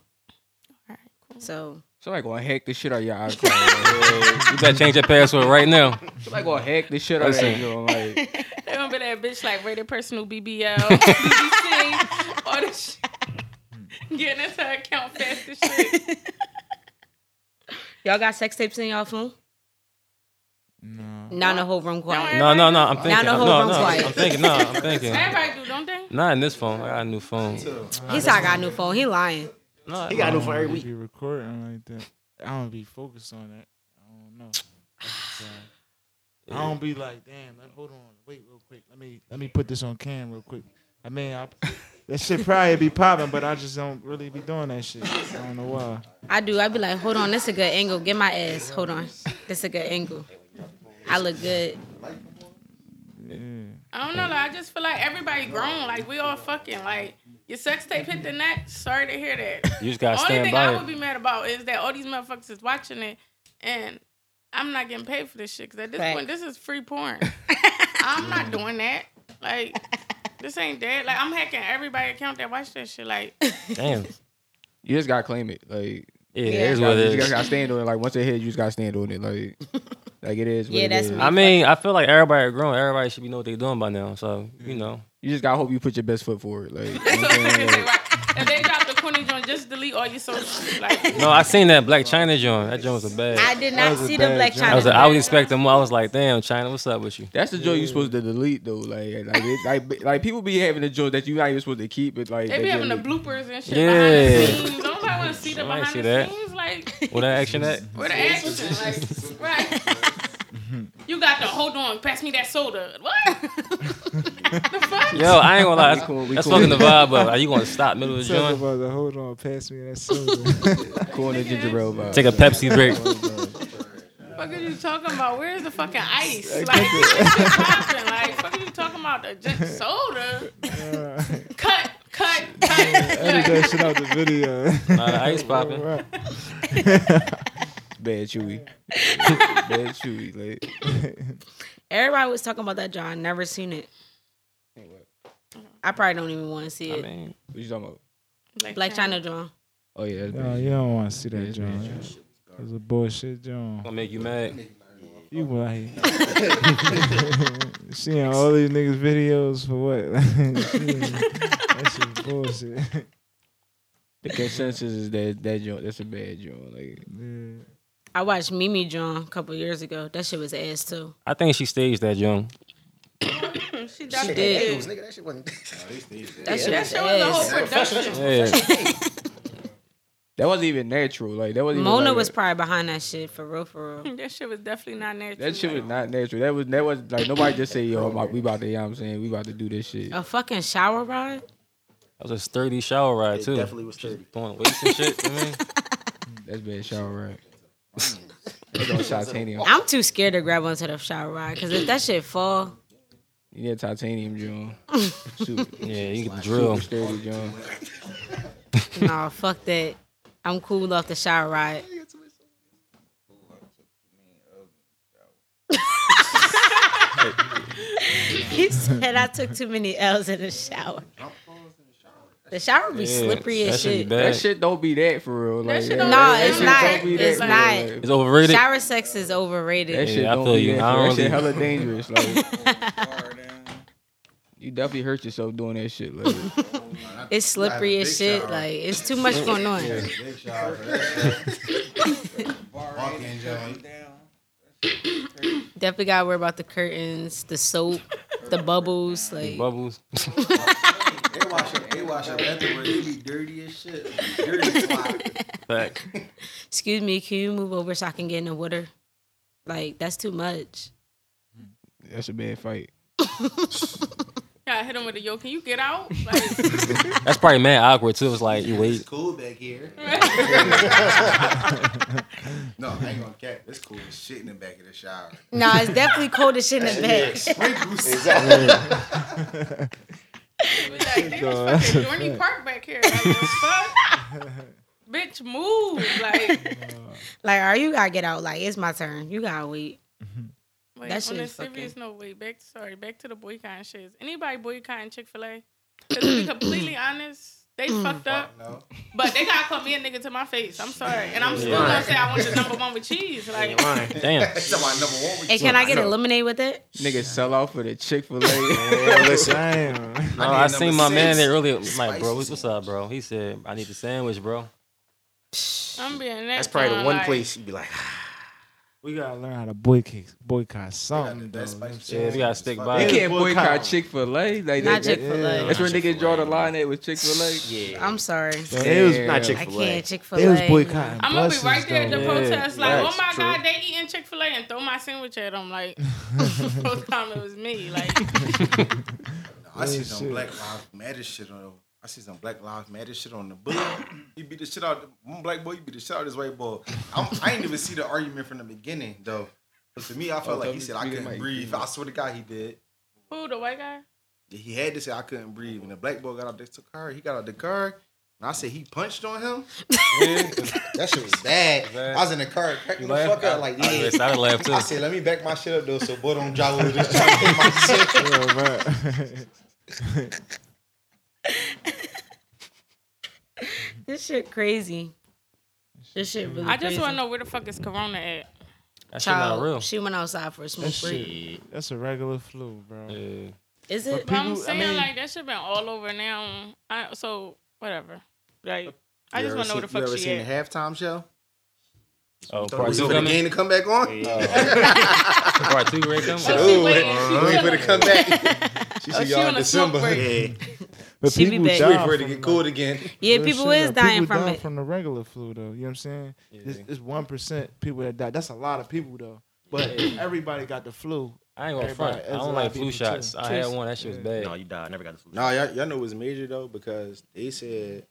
Alright, cool. So Somebody gonna hack the shit out of your iCloud. You better change your password right now. Somebody gonna hack the shit out of Listen. you. know, Like, They gonna be that bitch like rated personal BBL, BBC, all this shit. Getting into her account fast as shit. y'all got sex tapes in y'all phone? No. Now the whole room quiet. No, no, no. I'm thinking. the whole no, room's no. quiet. I'm thinking. No, I'm thinking. Everybody do, don't they? Not in this phone. I got a new phone. He said I got a new phone. He lying. No, He got a new phone every I week. be recording like that. I don't be focused on that. I don't know. That's, uh, I don't be like, damn. Let, hold on, wait, real quick. Let me let me put this on cam real quick. I mean, I, that shit probably be popping, but I just don't really be doing that shit. I don't know why. I do. I be like, hold on, this a good angle. Get my ass. Hold on, this a good angle. I look good. Yeah. I don't know. Like, I just feel like everybody grown. Like we all fucking like your sex tape hit the net. Sorry to hear that. You just gotta Only stand thing I would be mad about is that all these motherfuckers is watching it, and I'm not getting paid for this shit. Cause at this Facts. point, this is free porn. I'm not doing that. Like, this ain't dead. Like, I'm hacking everybody account that watch that shit. Like, Damn. you just gotta claim it. Like, Yeah, Yeah. it is you, what gotta, it you just gotta stand on it. Like once it hit, you just gotta stand on it. Like, like it is. What Yeah, it that's is. me. I mean, I feel like everybody grown. Everybody should be know what they're doing by now. So you mm. know, You just gotta hope you put your best foot forward. Like, you know what I'm saying? Like, right. If they drop the corny joint, just delete all your socials. Like, No, I seen that Blac Chyna joint. That joint was a bad. I did not was a see the bad Black joke. Chyna. I was, I was expecting more. I was like, damn, Chyna, what's up with you? That's the joint you supposed to delete though. Like, like, it, like, like people be having the joint that you not even supposed to keep. But like, they be having the leaked. bloopers and shit Yeah. behind the scenes. Don't nobody want to see the I might behind see the that. scenes. Like, Where that action at? where the action? Like, right. Mm-hmm. You got to hold on, pass me that soda. What? the fuck? Yo, I ain't gonna lie. That's, cool, we that's cool. fucking the vibe. But are you gonna stop middle of the joint? about the hold on, pass me that soda. Corn and ginger ale vibe. Take a Pepsi break. What are you talking about? Where's the fucking ice? Like, get this shit popping. Like, fuck are you talking about? The just soda? Cut, cut, cut, Edit cut. that shit out the video. Nah, the ice popping. Bad chewy. Bad chewy. Like, Everybody was talking about that John. Never seen it. I probably don't even want to see I it. mean, what you talking about? Blac Chyna John. Oh yeah, that's No, bad. you don't want to see that, John. It's a bullshit, John. gonna make you mad. You like seeing all these niggas videos for what? That shit's bullshit. The consensus is that that joint that's a bad joint. Like, Yeah. I watched Mimi John a couple years ago. That shit was ass too. I think she staged that joint. She definitely did. did. Nigga, that shit wasn't. That shit That was shit was a whole ass. production. Yeah, that wasn't even natural. Like that wasn't. Mona like was a- probably behind that shit for real, for real. That shit was definitely not natural. That shit was not natural. That was that was like nobody just say yo, my, we about to. You know what I'm saying we about to do this shit. A fucking shower ride. that was a sturdy shower ride It too. definitely was sturdy. Throwing weights and shit. You know what I mean? That's bad shower right. That's on mm. titanium. I'm too scared to grab onto the shower rod because if that shit fall, You need a titanium joint. Super, Yeah, you get the drill. super sturdy joint. nah, fuck that. I'm cool off the shower ride. he said I took too many L's in the shower. The shower be Yeah, slippery that as shit be shit. That shit don't be that for real. Like, shit don't No, be it's that not. don't be It's for not. real, It's overrated. Shower sex is overrated. That shit Yeah, I don't feel be you. that. I for- don't That shit hella dangerous. Like you definitely hurt yourself doing that shit. Like It's slippery as shit. Like it's too much going on. Big shower for that. Definitely gotta worry about the curtains, the soap, the bubbles. Like Bubbles. They wash it. They wash it everywhere. They be dirty as shit. Dirty spot. Back. excuse me, can you move over so I can get in the water? Like that's too much. that's a bad fight. Yeah, I hit him with a yo. Can you get out? Like, That's probably mad awkward too. It's like you wait. It's cool back here. no, I ain't gonna cap. It's cool as shit in the back of the shower. Nah, it's definitely cold as shit in the bed. Sprinkles. It was like, they was fucking Dorney Park back here. Like, fuck? Bitch, move. Like, Like, are you gotta get out? Like it's my turn. You gotta wait. wait, That on shit a is fucking- serious note, wait, back, sorry, back to the boycotting shit. Is anybody boycotting Chick fil A? Because to be completely honest, they mm. fucked up, No. but they gotta call me a nigga to my face. I'm sorry. And I'm still gonna say I want the number one with cheese. Like, Damn. That's my number one. with Hey, you. can I get a lemonade with it? Nigga sell off for the Chick Fil A. Damn. No, need I seen number my man six. there earlier. Like, Spicy bro, what's, what's up, bro? He said, I need the sandwich, bro. I'm being that That's probably the one like, place you'd be like, ah, We gotta learn how to boycott boycott something. the best though. Yeah, we gotta stick by You can't boycott. boycott Chick Fil A. Like Not that- Chick Fil A. That's where niggas draw the line at with Chick Fil A. yeah. I'm sorry. It was not Chick-fil-A. can't Chick Fil They was A. boycotting. I'm gonna be right there at the though. Yeah, protest, like, that's oh my true. god, they eating Chick Fil A and throw my sandwich at them. Like, first time it was me. Like, I see Yeah, some shit. Black Lives Matter shit on. I see some Black Lives Matter shit on the book. He beat the shit out. One black boy, he beat the shit out of this white boy. I'm, I ain't even see the argument from the beginning though. But to me, I felt Oh, like he said I couldn't mic. breathe. I swear to God, he did. who the white guy? Yeah, He had to say I couldn't breathe. And the black boy got out the car. He got out the car. And I said he punched on him. that shit was bad. I was in the car cracking the fuck up like, I, yeah. I, I laughed too. I said, let me back my shit up though, so boy don't drive over this trying to hit my shit. Yeah, man. This shit crazy. This shit really. I just want to know where the fuck is Corona at? That shit not real. She went outside for a smoke That break. shit, that's a regular flu, bro. Yeah. Is it? But I'm People- I saying mean- like that shit been all over now. I, so whatever. Like, I just want to know where the seen- fuck you ever she seen at. the halftime show? Oh, Thought part we two for the coming. game to come back on. part two, right? Come. Oh, she Ooh, waiting. uh, She wait for the chilling. comeback. She Oh, see she y'all on in a smoke December. break. Yeah. But She be people back. die Wait for it to get like- cold again. Yeah, Real people shit, is though. dying people from die it. from the regular flu though. You know what I'm saying? It's, Yeah. it's one percent people that die. That's a lot of people though. But everybody got the flu. I ain't gonna front. I don't like flu shots. too. I had one. That shit was bad. No, you died. I never got the flu. Nah, y'all, y'all know it was major though because they said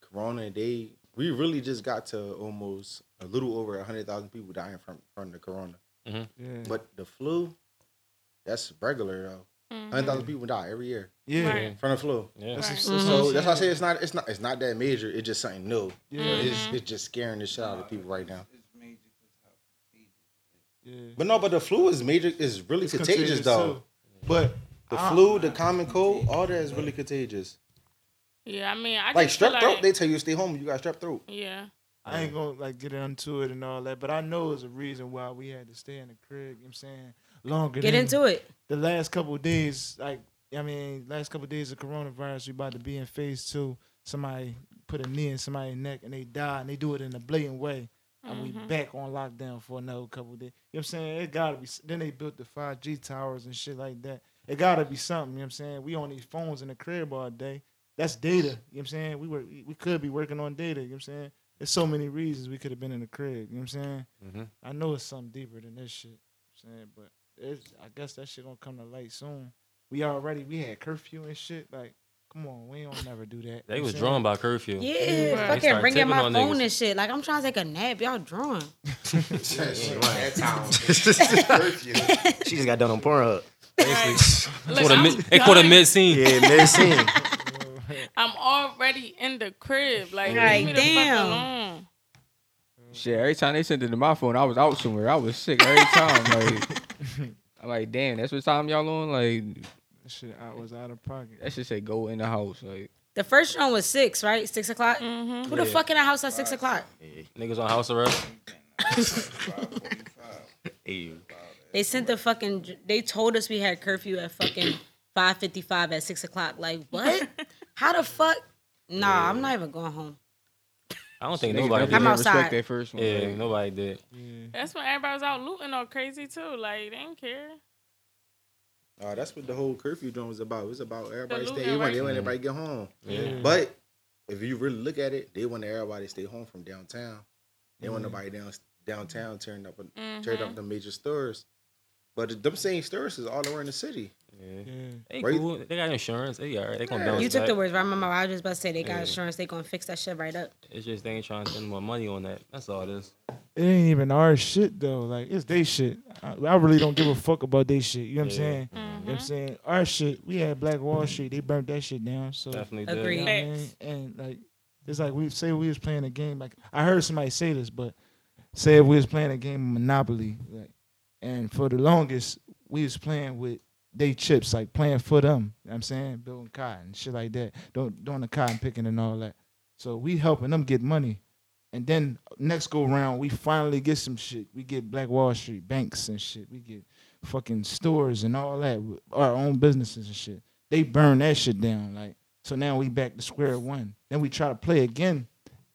Corona. They we really just got to almost a little over hundred thousand people dying from from the Corona. Mm-hmm. Yeah. But the flu, that's regular though. Mhm. Hundred thousand people die every year yeah. Right. from the flu. Yeah. That's Right. a- So that's why I say it's not it's not it's not that major. It's just something new. Yeah. It's it's just scaring the shit out of people right now. yeah. But no, but the flu is major is really It's contagious, though. too. But The I- flu, the common cold, all that is really contagious. Yeah, I mean, I Like just feel strep throat, like, they tell you stay home. You got strep throat. yeah. I ain't gonna like get into it and all that, but I know it's a reason why we had to stay in the crib. You know what I'm saying longer. Get than into it. the last couple of days. Like I mean, last couple of days of coronavirus, we about to be in phase two. Somebody put a knee in somebody's neck and they die, and they do it in a blatant way. And we Mhm. back on lockdown for another couple of days. You know what I'm saying? It gotta be. Then they built the 5G towers and shit like that. It gotta be something. You know what I'm saying? We on these phones in the crib all day. That's data. You know what I'm saying? We were we could be working on data. You know what I'm saying? There's so many reasons we could have been in the crib. You know what I'm saying? Mhm. I know it's something deeper than this shit. You know what I'm saying, but it's, I guess that shit gonna come to light soon. We already we had curfew and shit. Like, come on, we don't never do that. They You was what drawn by curfew. Yeah, Right. fucking started bring in tipping my phone niggas. and shit. Like I'm trying to take a nap. Y'all drawing. She just got done on Pornhub. Look, Caught a I'm mid, they caught a mid scene. Yeah, mid scene. I'm already in the crib. Like, Like, leave me the fuck damn. Shit, every time they sent it to my phone, I was out somewhere. I was sick every time. Like, I'm like, damn, that's what time y'all on? Like, That shit I was out of pocket. that should say go in the house. Like, The first one was six, right? Six o'clock. Mm-hmm. Who the fuck in the house at six o'clock? Niggas on house arrest. Hey, They sent the fucking. They told us we had curfew at fucking five fifty five at six o'clock. Like what? How the fuck? Nah, I'm not even going home. I don't think niggas nobody did. I'm didn't outside. respect that first one. Yeah, like, nobody did. Yeah. That's when everybody was out looting all crazy too. Like, they didn't care. Uh, that's what the whole curfew joint was about. It was about everybody The stay. They want, right? everybody get home. Yeah. But if you really look at it, they want everybody to stay home from downtown. They want nobody down downtown tearing up tearing up the major stores. But them same stores is all around the city. Yeah. Yeah. They Right. cool. They got insurance. They all right. They gonna Yeah. bounce You took back. the words right. My mama, I was just about to say they got Yeah. insurance. They gonna fix that shit right up. It's just they ain't trying to spend more money on that. That's all it is. It ain't even our shit though. Like it's they shit. I, I really don't give a fuck about they shit. You know what I'm Yeah. saying? You know what I'm mm-hmm. saying? Our shit. We had Black Wall Street. They burnt that shit down. So Definitely did. Agreed. You know what I mean? And like, it's like we say we was playing a game. Like I heard somebody say this, but say if we was playing a game of Monopoly, like, and for the longest we was playing with they chips, like playing for them. You know I'm saying building cotton, shit like that, doing doing the cotton picking and all that. So we helping them get money, and then next go round we finally get some shit. We get Black Wall Street banks and shit. We get fucking stores and all that, our own businesses and shit. They burn that shit down, like. So now we back to square one. Then we try to play again,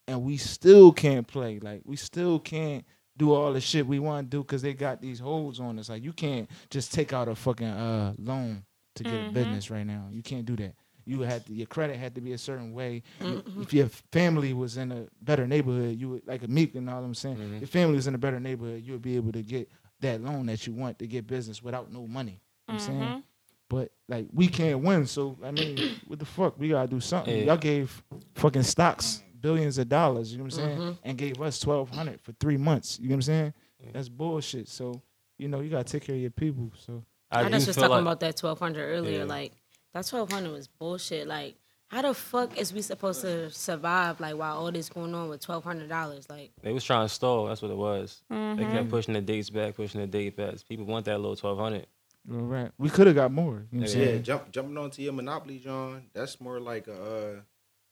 and we still can't play. Like we still can't do all the shit we want to do because they got these holds on us. Like you can't just take out a fucking uh loan to get a Mhm. business right now. You can't do that. You had to, your credit had to be a certain way. You- If your family was in a better neighborhood, you would like a meek and all I'm saying. Mhm. Your family was in a better neighborhood, you would be able to get that loan that you want to get business without no money. You know what I'm saying? Mhm. But like we can't win, so I mean, what the fuck? We gotta do something. Yeah. Y'all gave fucking stocks billions of dollars, you know what I'm saying, Mhm. and gave us twelve hundred for three months. You know what I'm saying? Yeah. That's bullshit. So you know you gotta take care of your people. So I, do just was feel talking like- about that twelve hundred earlier. Yeah. Like that twelve hundred was bullshit. Like how the fuck is we supposed to survive like while all this going on with twelve hundred dollars? Like They was trying to stall. That's what it was. They Mhm. kept pushing the dates back, pushing the date back. People want that little twelve hundred. all right, we could have got more. You know Yeah. Yeah, jump jumping onto your Monopoly, John. That's more like a uh,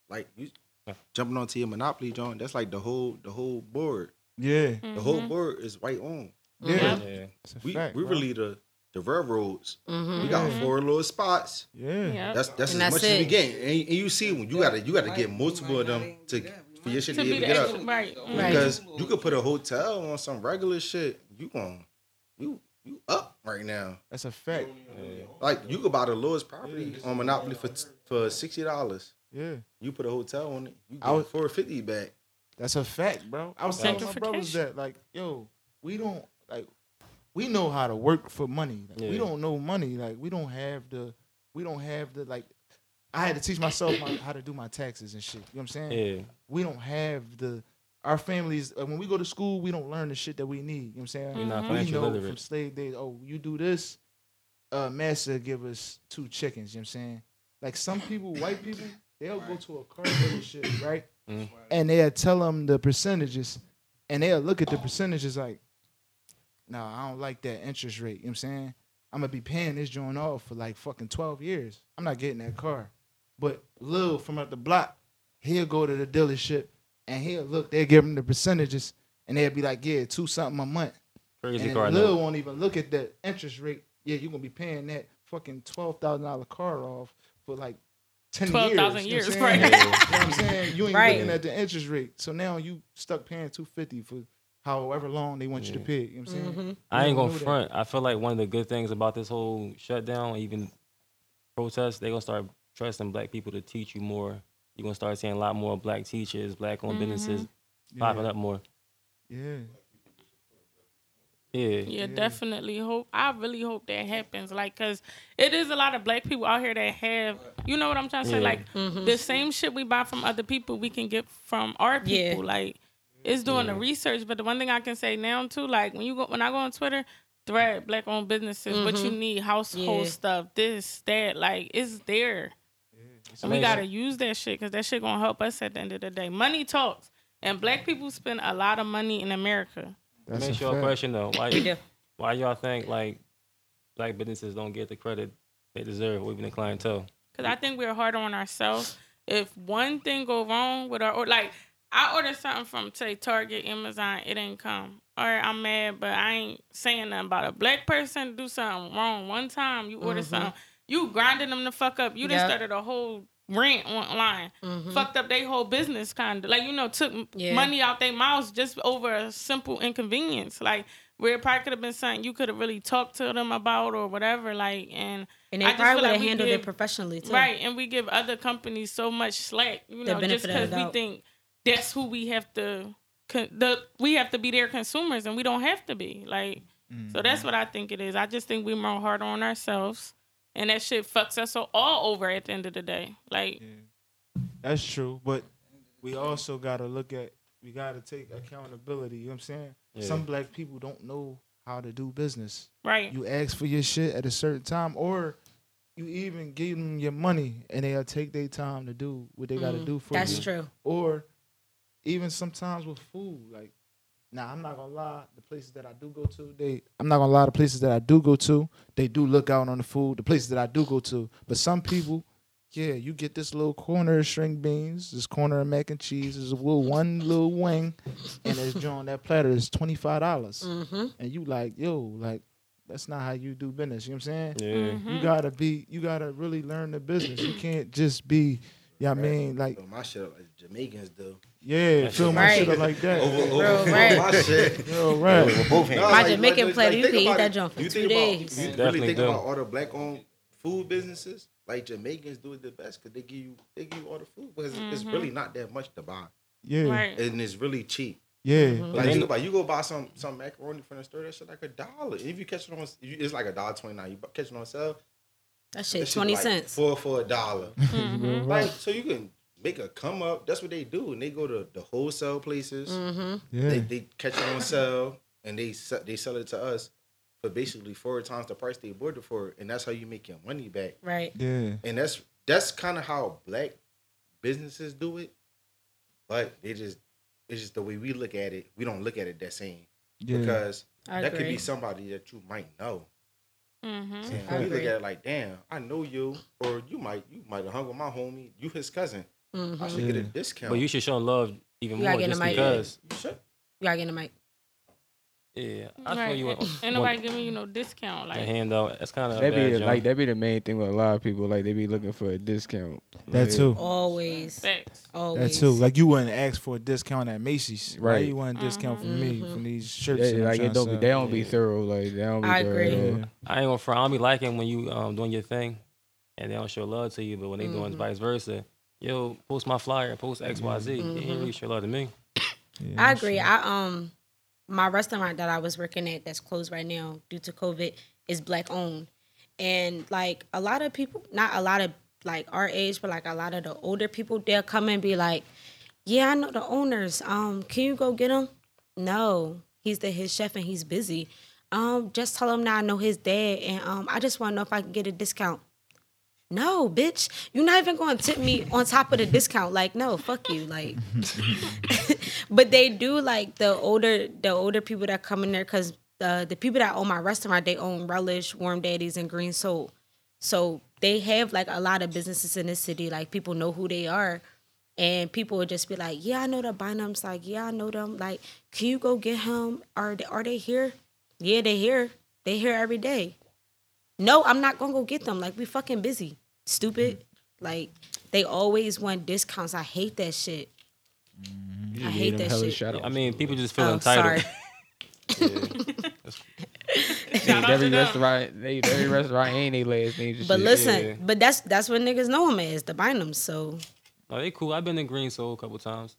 like you Yeah. Jumping onto your Monopoly, John. That's like the whole the whole board. Yeah, The whole board is white on. yeah. Yeah. We fact, we bro. really the the railroads. Mhm. We got four little spots. Yeah. Yeah. That's that's And as that's much as we it. get. And, and you see when you gotta you gotta get multiple of them to for your shit to to, be be able to get up. right. Right. Because you could put a hotel on some regular shit. You going you you up right now. That's a fact. Like you could buy the lowest property on Monopoly for for sixty dollars. Yeah. You put a hotel on it, you I get was- four fifty back. That's a fact, bro. I was telling my brothers that, like, yo, we don't like, we know how to work for money. Like, We don't know money. Like, we don't have the, we don't have the like. I had to teach myself my, how to do my taxes and shit. You know what I'm saying? Yeah. We don't have the. Our families, uh, when we go to school, we don't learn the shit that we need. You know what I'm saying? You're not we financially know literate. from slave days. Oh, you do this, uh, master give us two chickens. You know what I'm saying? Like some people, white people, they'll go to a car dealership, right? Mhm. And they'll tell them the percentages, and they'll look at the percentages like, "No, I don't like that interest rate." You know what I'm saying? I'm gonna be paying this joint off for like fucking 12 years. I'm not getting that car. But Lil from up the block, he'll go to the dealership and he'll look. They'll give him the percentages, and they'll be like, "Yeah, two something a month." Crazy and car. Lil won't even look at the interest rate. Yeah, you're gonna be paying that fucking twelve thousand dollar car off for like ten 12,000 years. years, you know what I'm right. You know what I'm saying? You ain't Right. looking at the interest rate. So now you stuck paying two fifty for however long they want you to pay. You know what I'm saying? Mhm. I ain't gonna know that. front. I feel like one of the good things about this whole shutdown, even protests, they gonna start trusting black people to teach you more. You're gonna start seeing a lot more black teachers, black owned businesses popping up more. Yeah. Yeah. Yeah, definitely hope. I really hope that happens. Like, cause it is a lot of black people out here that have, you know what I'm trying to say? Yeah. Like, mm-hmm. the same shit we buy from other people, we can get from our Yeah. people. Like, it's doing the research. But the one thing I can say now too, like when you go, when I go on Twitter, thread black owned businesses, what you mm-hmm. need, household Yeah. stuff, this, that, like it's there. And we gotta use that shit because that shit gonna help us at the end of the day. Money talks, and black people spend a lot of money in America. That's Let me a ask y'all a question though. Why We why y'all think like black businesses don't get the credit they deserve, or even the clientele? Cause I think we're harder on ourselves. If one thing go wrong with our or like I ordered something from say Target, Amazon, it didn't come. All right, I'm mad, but I ain't saying nothing about a black person do something wrong one time. You order mm-hmm. something, you grinding them the fuck up. You done Yep. started a whole rant online, mm-hmm. fucked up their whole business, kind of like you know took Yeah. money out their mouths just over a simple inconvenience. Like where it probably could have been something you could have really talked to them about or whatever. Like and And they I probably would have we handled give- it professionally too. Right, and we give other companies so much slack, you know, just benefit of the because we think that's who we have to, the we have to be their consumers, and we don't have to be. Like, so mm-hmm. that's what I think it is. I just think we're more hard on ourselves, and that shit fucks us all- all over at the end of the day. Like, That's true, but we also gotta look at we gotta take accountability. You know what I'm saying? Yeah. Some black people don't know how to do business. right, You ask for your shit at a certain time, or you even give them your money and they'll take their time to do what they gotta do for Mm-hmm. That's you. true. Or even sometimes with food, like now I'm not gonna lie, the places that I do go to, they I'm not gonna lie, the places that I do go to, they do look out on the food. The places that I do go to, but some people, yeah, you get this little corner of string beans, this corner of mac and cheese, there's a little one little wing, and it's on that platter is twenty five dollars, Mm-hmm. and you like yo, like that's not how you do business. You know what I'm saying? Yeah. Mm-hmm. You gotta be, you gotta really learn the business. You can't just be, yeah, I mean, like, my shit like Jamaicans do. Yeah, feel my Right. shit up like that. Over, over, Bro, over right. my shit. Yo, right. With both hands. No, My Jamaican plate, you think can eat about that it. joint for two about- days. You Definitely really think do. about all the black owned food businesses? Like Jamaicans do it the best because they give you they give you all the food because it's really not that much to buy Yeah, right, and it's really cheap. yeah. Like then- think about it, you go buy some some macaroni from the store that shit like a dollar. If you catch it on, it's like a dollar twenty nine. You catch it on sale, That that shit, shit twenty like cents. four for a dollar. Mm-hmm. Like so you can make a come up. That's what they do, and they go to the wholesale places. Mm-hmm. Yeah, They, they catch it on sale and they they sell it to us for basically four times the price they bought it for, and that's how you make your money back. Right. yeah, And that's that's kind of how black businesses do it, but they just it's just the way we look at it. We don't look at it that same yeah. because I that could be somebody that you might know. mm-hmm. And I we look at it like, damn, I know you, or you might you might have hung with my homie. You his cousin. I Mhm. should get a discount. But you should show love even You gotta more get just mic. because You should. You gotta get in the mic. Yeah, I Right. you. Ain't, want- ain't nobody giving you no discount. a Like handout. That's kind of That be the- like that be the main thing with a lot of people. Like they be looking for a discount. That Like, too. Always. facts. That too. Like you wouldn't ask for a discount at Macy's, right? Right. You want a discount from me Mhm. from these shirts. They, like it don't be, they don't be thorough. Like they don't be I thorough agree. Yeah. I ain't gonna front. I don't be liking when you um doing your thing, and they don't show love to you. But when they doing Mhm. vice versa, yo, post my flyer, post X Y Z. You ain't Mhm. really show love to me. Yeah, I agree. true. I um my restaurant that I was working at that's closed right now due to COVID is black owned. And like a lot of people, not a lot of like our age, but like a lot of the older people, they'll come and be like, "Yeah, I know the owners. Um, can you go get him?" No, he's the his chef and he's busy. Um, just tell him now I know his dad, and um, I just want to know if I can get a discount. No, bitch, you're not even going to tip me on top of the discount. Like, no, fuck you. Like, but they do like the older the older people that come in there because the uh, the people that own my restaurant they own Relish, Warm Daddies, and Green Soul. So they have like a lot of businesses in the city. Like people know who they are, and people would just be like, "Yeah, I know the Bynums. Like, yeah, I know them. Like, can you go get him? Are they are they here? Yeah, they here. They here every day. No, I'm not gonna go get them. Like, we fucking busy. Stupid. Like, they always want discounts. I hate that shit. Mm-hmm. You I hate that shit. shout-outs. I mean, people just feel Oh, entitled. sorry. Shout out every restaurant, they every restaurant ain't they last name. But shit. listen, yeah. but that's that's what niggas know him as the Bynums. So Oh, they cool. I've been in Green Soul a couple times.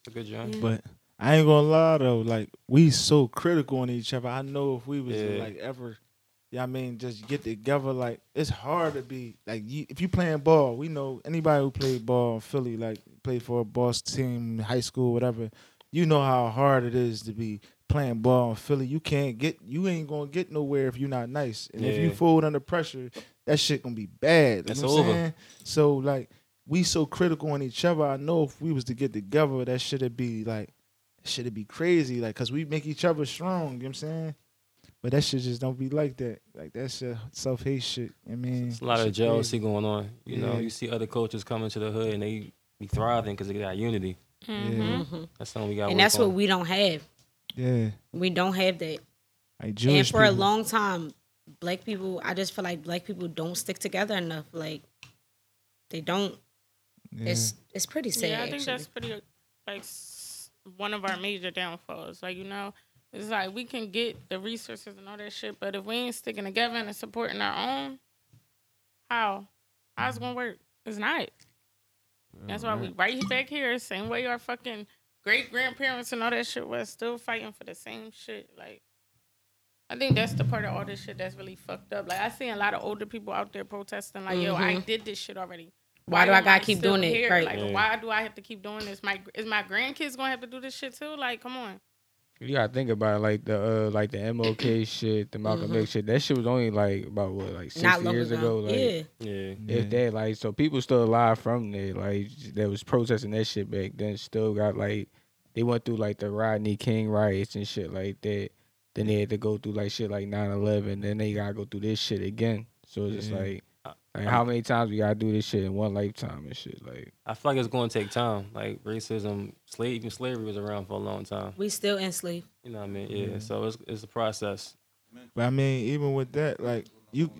It's a good job. But I ain't gonna lie though, like we so critical on each other. I know if we was Yeah. like ever, yeah, I mean, just get together. Like it's hard to be like you, if you playing ball. We know anybody who played ball in Philly, like played for a boss team, high school, whatever. You know how hard it is to be playing ball in Philly. You can't get, you ain't gonna get nowhere if you're not nice. And if you fold under pressure, that shit gonna be bad. You That's know what I'm over. saying? So like we so critical on each other. I know if we was to get together, that should be like should it be crazy? Like, cause we make each other strong. You know what I'm saying? But that shit just don't be like that. Like that shit, self hate shit. I mean, It's a lot of shit jealousy crazy. going on. You know, you see other coaches coming to the hood and they be thriving because they got unity. Mhm. That's something we got. and that's what we don't have. Yeah, We don't have that. like Jewish and for a long time, black people, I just feel like black people don't stick together enough. Like they don't. Yeah. It's it's pretty sad. Yeah, I think actually. that's pretty like one of our major downfalls. Like you know, it's like we can get the resources and all that shit, but if we ain't sticking together and supporting our own, how? How's it gonna work? It's not. That's why we right back here, same way our fucking great grandparents and all that shit was still fighting for the same shit. Like, I think that's the part of all this shit that's really fucked up. Like, I see a lot of older people out there protesting, like, yo, I Mhm. did this shit already. Why do I gotta keep still doing it? here? Right. Like, Yeah. why do I have to keep doing this? My is my grandkids gonna have to do this shit too? Like, come on. You gotta think about it, like the uh, like the MLK shit, the Malcolm X shit. That shit was only like about what like six Not years ago. ago. Like, yeah. Yeah. If that like so people still alive from there, like that was protesting that shit back then. Still got like they went through like the Rodney King riots and shit like that. Then they had to go through like shit like 9-11. Then they gotta go through this shit again. So it's just like, like how many times we gotta do this shit in one lifetime and shit. Like I feel like it's going to take time. Like racism, slave, even slavery was around for a long time. We still enslaved. You know what I mean? Yeah. Mm-hmm. So it's it's a process. But I mean, even with that, like you,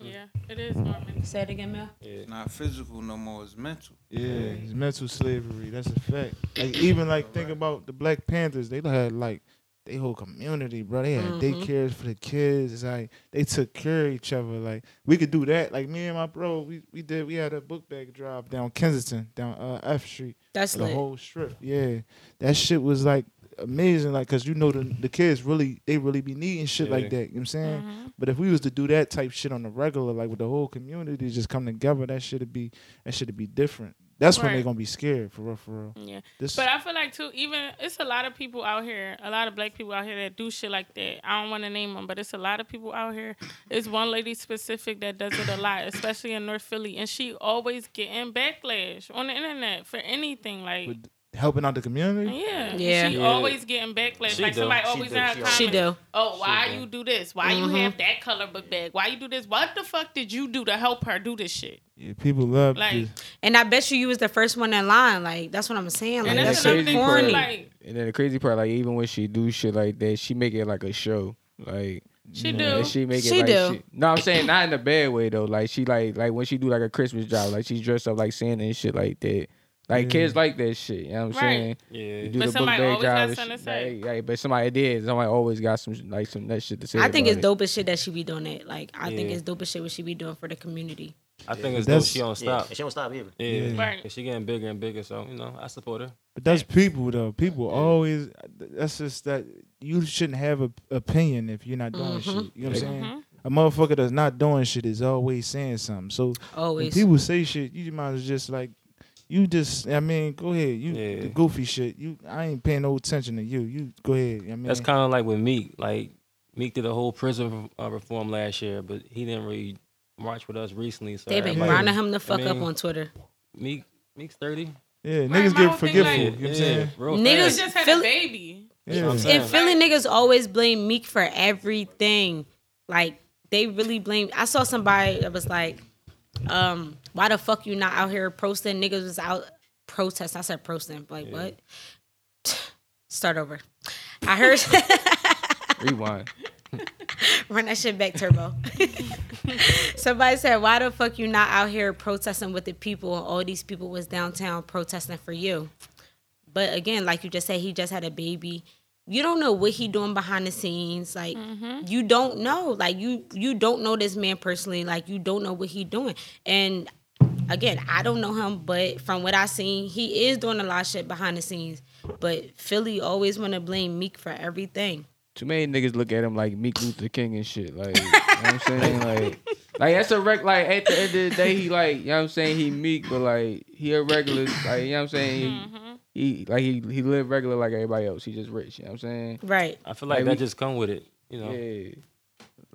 Yeah, it is. Norman. Say it again, Mel. Yeah. It's not physical no more. It's mental. yeah, it's mental slavery. That's a fact. Like even like think about the Black Panthers. They had like they whole community, bro. They had Mhm. daycares for the kids. It's like they took care of each other. Like we could do that. Like me and my bro, we we did. We had a book bag drive down Kensington, down uh, F Street. That's the lit. whole strip. Yeah, that shit was like amazing. Like, cause you know the the kids really they really be needing shit Yeah. like that. You know what I'm saying? Mhm. But if we was to do that type shit on the regular, like with the whole community just come together, that should be that should be different. That's when they're gonna be scared for real, for real. Yeah. This, But I feel like too, even it's a lot of people out here, a lot of black people out here that do shit like that. I don't want to name them, but it's a lot of people out here. It's one lady specific that does it a lot, especially in North Philly, and she always getting backlash on the internet for anything. Like, with helping out the community. yeah, Yeah. she Yeah. always getting backlash. She like do. somebody She always do. in her She comments. She do. Oh, why do. you do this? Why Mhm. you have that color book bag? Why you do this? What the fuck did you do to help her do this shit? Yeah, people love Like, this. And I bet you you was the first one in line. Like that's what I'm saying. Like and that's that's that so another crazy thing. part. Like, and then the crazy part, like even when she do shit like that, she make it like a show. Like She you do. she make it She like do. She, no, I'm saying not in a bad way though. Like she like like when she do like a Christmas job, like she's dressed up like Santa and shit like that. Like Yeah. kids like that shit. You know what I'm Right. saying? Yeah. You do But the book somebody bag always got job and something to say. Like, like, but somebody did. Somebody always got some like some that shit to say. I think it's it. dope as shit that she be doing it. Like I think it's dope as shit what she be doing for the community. I think it's dope. That's- She don't Yeah, stop. she don't stop either. Yeah. Yeah. Right. She getting bigger and bigger. So you know, I support her. But that's people though. People always. That's just that you shouldn't have a opinion if you're not doing Mhm. shit. You know what I'm saying? Mhm. A motherfucker that's not doing shit is always saying something. So when Always. people say shit, you might as just like. You just, I mean, go ahead. You Yeah. the goofy shit. You, I ain't paying no attention to you. You go ahead. I mean, That's kind of like with Meek. Like Meek did a whole prison uh, reform last year, but he didn't really march with us recently. So They've been Yeah. grinding him the fuck mean, up on Twitter. Meek, Meek's thirty. yeah, Right, niggas get forgetful. like- you know what I'm saying? real Niggas- just had Philly- a baby. Yeah. what I'm saying. And Philly niggas always blame Meek for everything. Like they really blame. I saw somebody that was like, um, "Why the fuck you not out here protesting?" Niggas was out protesting. I said protesting. Like what? Start over. I heard. Rewind. Run that shit back, Turbo. Somebody said, "Why the fuck you not out here protesting with the people? All these people was downtown protesting for you." But again, like you just said, he just had a baby. You don't know what he doing behind the scenes. Like mm-hmm. you don't know. Like you you don't know this man personally. Like you don't know what he doing. And again, I don't know him, but from what I seen, he is doing a lot of shit behind the scenes. But Philly always want to blame Meek for everything. Too many niggas look at him like Meek Luther King and shit. Like, you know what I'm saying? Like, like that's a rec. Like at the end of the day, he like, you know what I'm saying? He meek, but like he a regular. Like, you know what I'm saying? He, he like he he live regular like everybody else. He just rich. You know what I'm saying? Right. I feel like Like, that we- just come with it. You know. Yeah.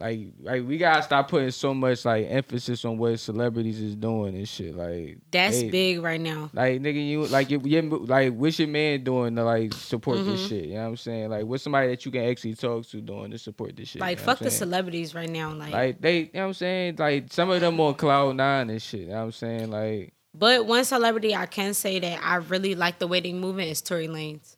Like, like we gotta stop putting so much like emphasis on what celebrities is doing and shit. Like That's they- big right now. Like nigga, you like your like what's your man doing to like support Mm-hmm. this shit? You know what I'm saying? Like what's somebody that you can actually talk to doing to support this shit? Like you know fuck the celebrities right now. Like, Like they, you know what I'm saying? Like some of them on cloud nine and shit. You know what I'm saying? Like but one celebrity I can say that I really like the way they moving is Tory Lanez.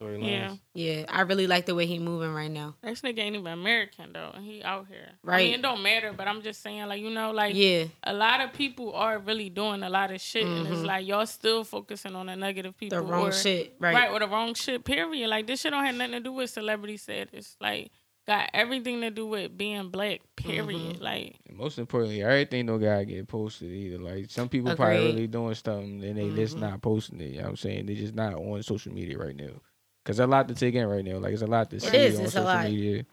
Tory Yeah. Lanez. Yeah, I really like the way he moving right now. This nigga ain't even American though. and He out here. Right. I Right. mean, it don't matter, but I'm just saying, like, you know, like Yeah, a lot of people are really doing a lot of shit, and it's like y'all still focusing on the negative people, Mm-hmm. the wrong or, shit. Right. right, or the wrong shit. Period. Like this shit don't have nothing to do with celebrity status. Like got everything to do with being black. Period. Mm-hmm. Like and most importantly, everything don't gotta get posted either. Like some people probably really doing something and they Mm-hmm. just not posting it. You know what I'm saying? They just not on social media right now. Cause a lot to take in right now. Like it's a lot to see is, on it's a social lot. media.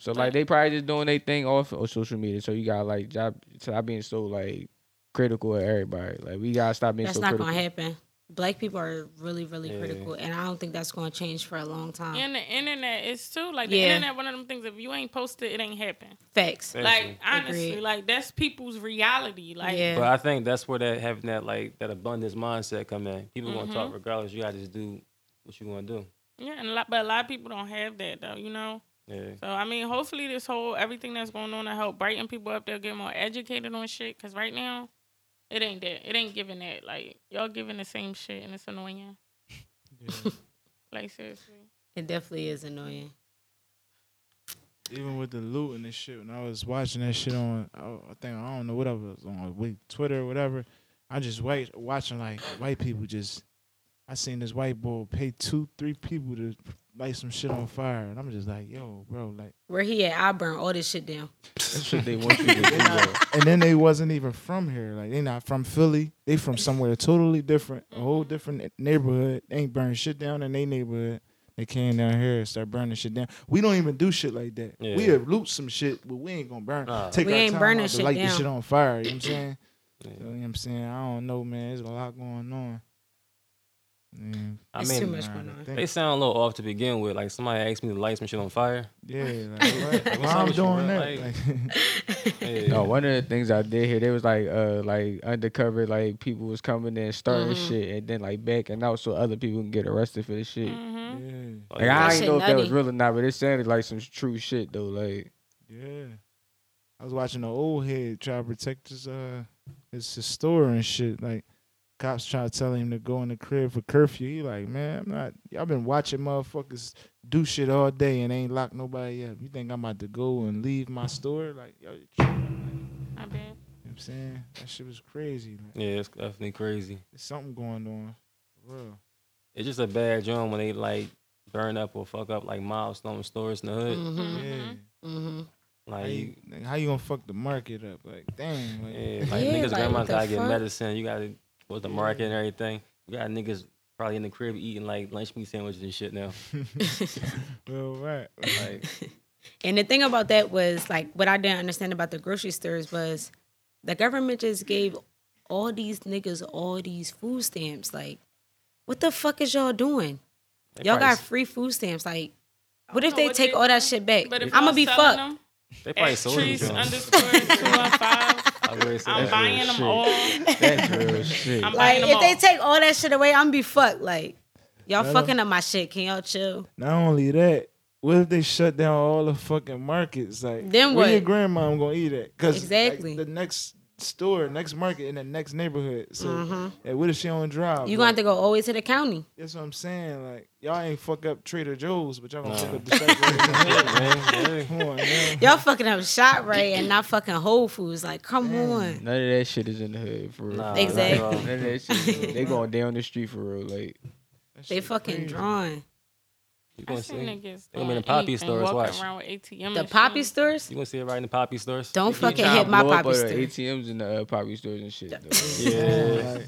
So like they probably just doing their thing off of social media. So you got like job stop being so like critical of everybody. Like we gotta stop being That's so not critical. gonna happen. Black people are really, really Yeah. critical, and I don't think that's gonna change for a long time. and the internet is too. Like the Yeah. internet, one of them things. If you ain't posted, it ain't happen. Facts. Facts. Like honestly, Agreed. like that's people's reality. Like Yeah. But I think that's where that having that like that abundance mindset come in. People Mm-hmm. gonna talk regardless. You gotta just do what you gonna do. yeah, and a lot, but a lot of people don't have that though. You know. Yeah. So I mean, hopefully this whole everything that's going on to help brighten people up, they'll get more educated on shit. Cause right now, it ain't that. It ain't giving that. Like y'all giving the same shit, and it's annoying. Yeah. like seriously. It definitely is annoying. even with the loot and this shit, when I was watching that shit on, I I think I don't know whatever it was on wait, Twitter or whatever. I just wait watching like white people just. I seen this white boy pay two, three people to light some shit on fire, and I'm just like, yo, bro, like. Where he at? I burn all this shit down. That's shit they want you to do. though. and then they wasn't even from here. Like they not from Philly. They from somewhere totally different, a whole mm-hmm. different neighborhood. They ain't burn shit down in their neighborhood. They came down here and start burning shit down. We don't even do shit like that. Yeah. We have loot some shit, but we ain't gonna burn. Nah. Take We our ain't time burning out to shit light this down. shit on fire. You know what I'm saying? Yeah. So, you know what I'm saying? I don't know, man. There's a lot going on. Yeah, I It's mean, too much going on. they sound a little off to begin with. Like somebody asked me to light some shit on fire. yeah, like, what? Why I'm doing that? Like- Like, Yeah. No, one of the things I did here, they was like, uh, like undercover, like people was coming in starting Mhm. shit, and then like backing out so other people can get arrested for the shit. Mm-hmm. yeah, Like yeah. I That didn't shit know if that was nutty. real or not, but it sounded like some true shit though. Like yeah. I was watching the old head try to protect his uh his, his store and shit. Like Cops trying to tell him to go in the crib for curfew. He like, man, I'm not. Y'all been watching motherfuckers do shit all day and ain't locked nobody up. You think I'm about to go and leave my store? Like, yo, you tripping. Like, I bet. you know what I'm saying that shit was crazy. Like, Yeah, it's definitely crazy. there's something going on. For real. It's just a bad joint when they like burn up or fuck up like milestone stores in the hood. Mm-hmm. Yeah. Mm-hmm. Like, you, you, like, how you gonna fuck the market up? Like, damn. Like, yeah, like Yeah, niggas' like, grandmas gotta get medicine. You gotta go to the market and everything. You got niggas probably in the crib eating like lunch meat sandwiches and shit now. well, right. Like, And the thing about that was like what I didn't understand about the grocery stores was the government just gave all these niggas all these food stamps. Like, what the fuck is y'all doing? they Y'all probably- got free food stamps. Like, what if they what take they all that shit back? But if I'm gonna be fucked. Them, They probably at sold them trees underscore two one five. I already said I'm that. buying real them shit. all. That's real shit. I'm Like, buying them if they take all that shit away, I'm gonna be fucked. Like, y'all Let 'em- fucking up my shit. Can y'all chill? Not only that, what if they shut down all the fucking markets? Like, Then where your what? grandma gonna eat at? Because Exactly. the next store, next market in the next neighborhood. So, Mhm. hey, what if she on drive? You gonna have to go all the way to the county. That's what I'm saying. Like, y'all ain't fuck up Trader Joe's, but y'all gonna Nah. fuck up the shop right hood. Come on, man. Y'all fucking up ShopRite and not fucking Whole Foods. Like, come on. None of that shit is in the hood for real. Nah, Exactly. not. None of that shit. They going down the street for real. Like That They fucking crazy. drawing. You I gonna see? niggas They gonna be in the poppy stores, walking watch. around with ATM The machines. poppy stores? You gonna see it right in the poppy stores? Don't they fucking hit my poppy all the store. ATMs in the uh, poppy stores and shit. Yeah. Like,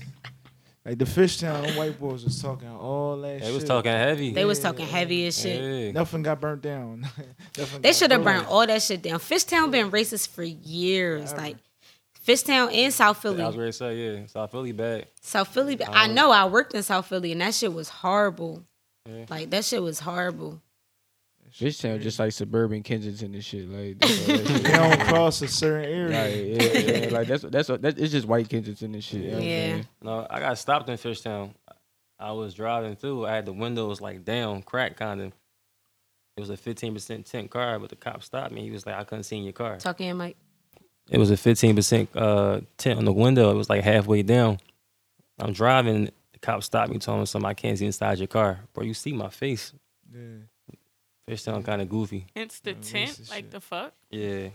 like the Fishtown white boys was talking all that shit. They shit. was talking heavy. They was talking heavy as shit. Yeah. Nothing got burnt down. Nothing They should have burned. burned all that shit down. Fishtown been racist for years. Like Fishtown and South Philly. I was Philly. ready to say, yeah, South Philly bad. South Philly. bad. I Um, know I worked in South Philly and that shit was horrible. Yeah. Like that shit was horrible. This Fishtown just like suburban Kensington and shit. Like that's that shit. They don't cross a certain area. Like, yeah, yeah, like that's that's that, it's just white Kensington and shit. you know Yeah. No, I got stopped in Fishtown. I was driving through. I had the windows like down, cracked kind of. It was a 15% tint car, but the cop stopped me. He was like, I couldn't see in your car. Talking in Mike. It was a 15% uh, tint on the window. It was like halfway down. I'm driving. The cop stopped me, told me something, I can't see inside your car. Bro, you see my face. Yeah. Fishtown kind of goofy. Instant Yeah, tent, like shit. the fuck. Yeah.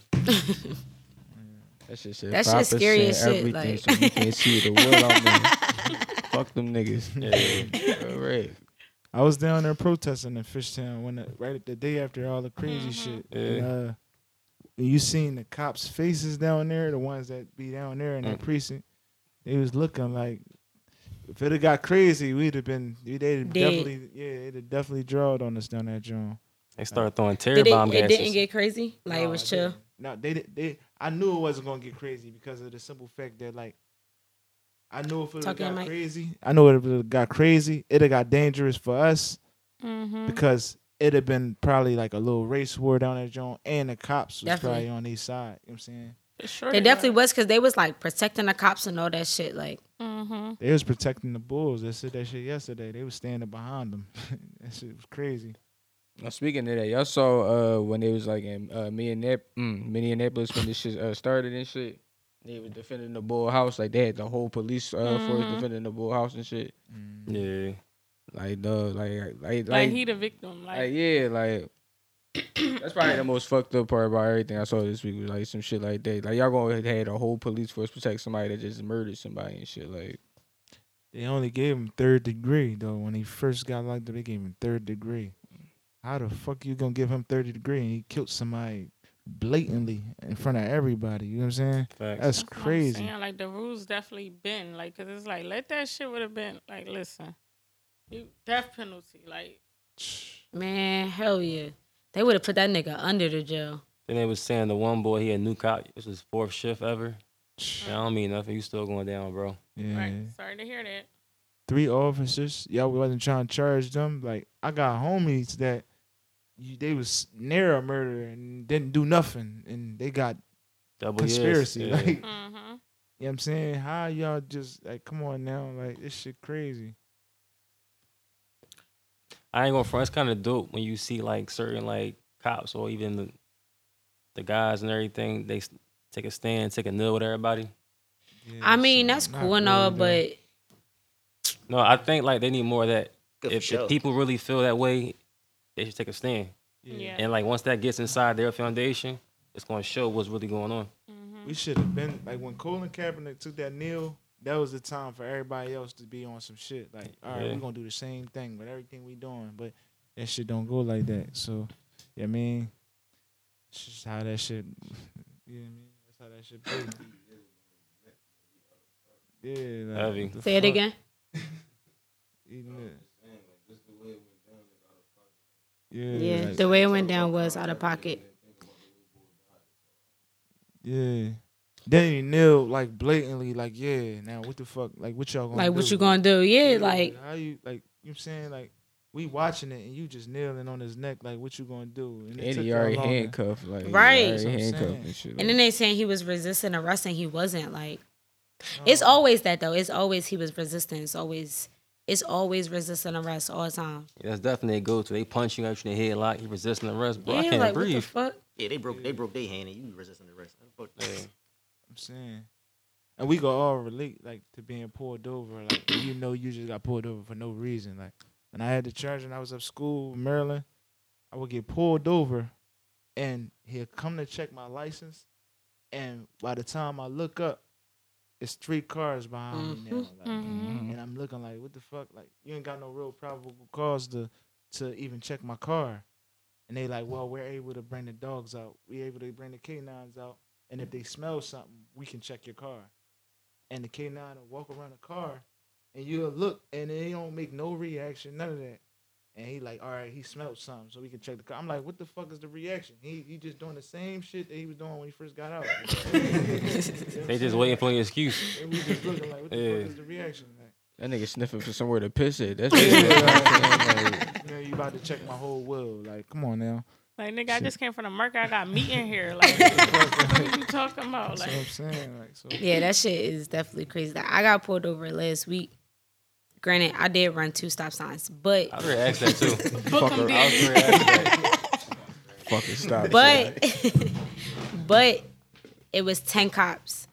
That shit said That shit 5% scary as shit, like- so you can't see the world out there. Fuck them niggas. Yeah. All right. I was down there protesting in Fishtown when the, right the day after all the crazy shit. And, Yeah. uh, you seen the cops' faces down there, the ones that be down there in that Mm. precinct, they was looking like if it had got crazy, we'd have been they'd have definitely yeah, it'd have definitely drawed on us down that joint. They started throwing terror Did it, bomb it gases. didn't get crazy? Like it was it chill. No, they did- they I knew it wasn't gonna get crazy because of the simple fact that like I knew if it would got Mike. crazy, I know if it would got crazy, it'd have got dangerous for us Mm-hmm. because it'd have been probably like a little race war down that joint, and the cops was Definitely. probably on each side. You know what I'm saying? Sure They definitely was because they was like protecting the cops and all that shit. Like Mm-hmm. They was protecting the bulls. They said that shit yesterday. They was standing behind them. that shit was crazy. Now, speaking of that, y'all saw uh, when they was like in uh, Minneap- mm, Minneapolis when this shit uh, started and shit. They was defending the bull house like they had the whole police uh, force Mhm. defending the bull house and shit. Yeah. Like the like like like, Like he the victim. Like, like yeah, like that's probably the most fucked up part about everything I saw this week was like some shit like that. Like y'all gonna have a whole police force protect somebody that just murdered somebody and shit. Like They only gave him third degree though. When he first got locked up, they gave him third degree. How the fuck you gonna give him third degree and he killed somebody blatantly in front of everybody? You know what I'm saying? Facts. That's what I'm crazy. saying. Like the rules definitely been like, cause it's like let that shit would have been like, listen, you death penalty. Like man, hell yeah. They would have put that nigga under the jail. Then they was saying the one boy, he had new cop. This was fourth shift ever. I don't mean nothing. You still going down, bro. Yeah. right. Sorry to hear that. Three officers. Y'all wasn't trying to charge them. Like I got homies that you, they was near a murder and didn't do nothing, and they got Double years. conspiracy. Yeah. Like you know Mm-hmm. what I'm saying? How y'all just like come on now? Like this shit crazy. I ain't gonna front. It's kind of dope when you see like certain like cops or even the the guys and everything. They take a stand, take a nil with everybody. Yeah, I mean, so that's cool and all, really, but No, I think like they need more of that. Good If, sure. if people really feel that way, they should take a stand. Yeah. And like once that gets inside their foundation, it's gonna show what's really going on. Mm-hmm. We should have been like when Colin Kaepernick took that kneel. That was the time for everybody else to be on some shit. Like, all right, Yeah. we're gonna do the same thing with everything we doing, but that shit don't go like that. So, yeah, I mean, it's just how that shit. You know what I mean? That's how that shit be. Yeah. Like, Heavy. what the Say it again. Eating. Yeah. Yeah, like- the way it went down was out of pocket. Yeah. Then he kneel like blatantly, like, yeah, now what the fuck? Like, what y'all gonna Like, do? what you gonna do? Yeah, like, how you like? You know what I'm saying like we watching it and you just kneeling on his neck, like what you gonna do? And it he already longer. handcuffed, like Right. already That's handcuffed and shit. and then they saying he was resisting arrest and he wasn't. Like, uh-huh. it's always that though. It's always he was resisting. It's always, it's always resisting arrest all the time. That's definitely a go to. They punch you out in the head like you resisting arrest, bro. I can't like what the breathe. fuck? Yeah, they broke they broke their hand and you resisting the rest. Fuck that. I'm saying. And we go all relate like to being pulled over, like you know you just got pulled over for no reason. Like when I had the charge and I was up school in Maryland, I would get pulled over and he'll come to check my license and by the time I look up, it's three cars behind me now. Like, Mhm. and I'm looking like, what the fuck? Like, you ain't got no real probable cause to to even check my car. And they like, well, we're able to bring the dogs out. We able to bring the canines out. And if they smell something, we can check your car. And the canine will walk around the car, and you'll look, and they don't make no reaction, none of that. And he like, all right, he smelled something, so we can check the car. I'm like, what the fuck is the reaction? He he just doing the same shit that he was doing when he first got out. They just waiting for an excuse. And we just looking like, what the Yeah. fuck is the reaction? Like, that nigga sniffing for somewhere to piss it. That's what it is. You I'm saying? Like, you know, you about to check my whole will. Like, come on now. Like nigga, I just came from the market. I got meat in here. Like, what are you talking about? That's Like, what I'm saying. Like, so Yeah, that shit is definitely crazy. Like, I got pulled over last week. Granted, I did run two stop signs, but I was ready to ask that too. book 'em, I was D. ready to ask that. fucking stop. but but it was ten cops.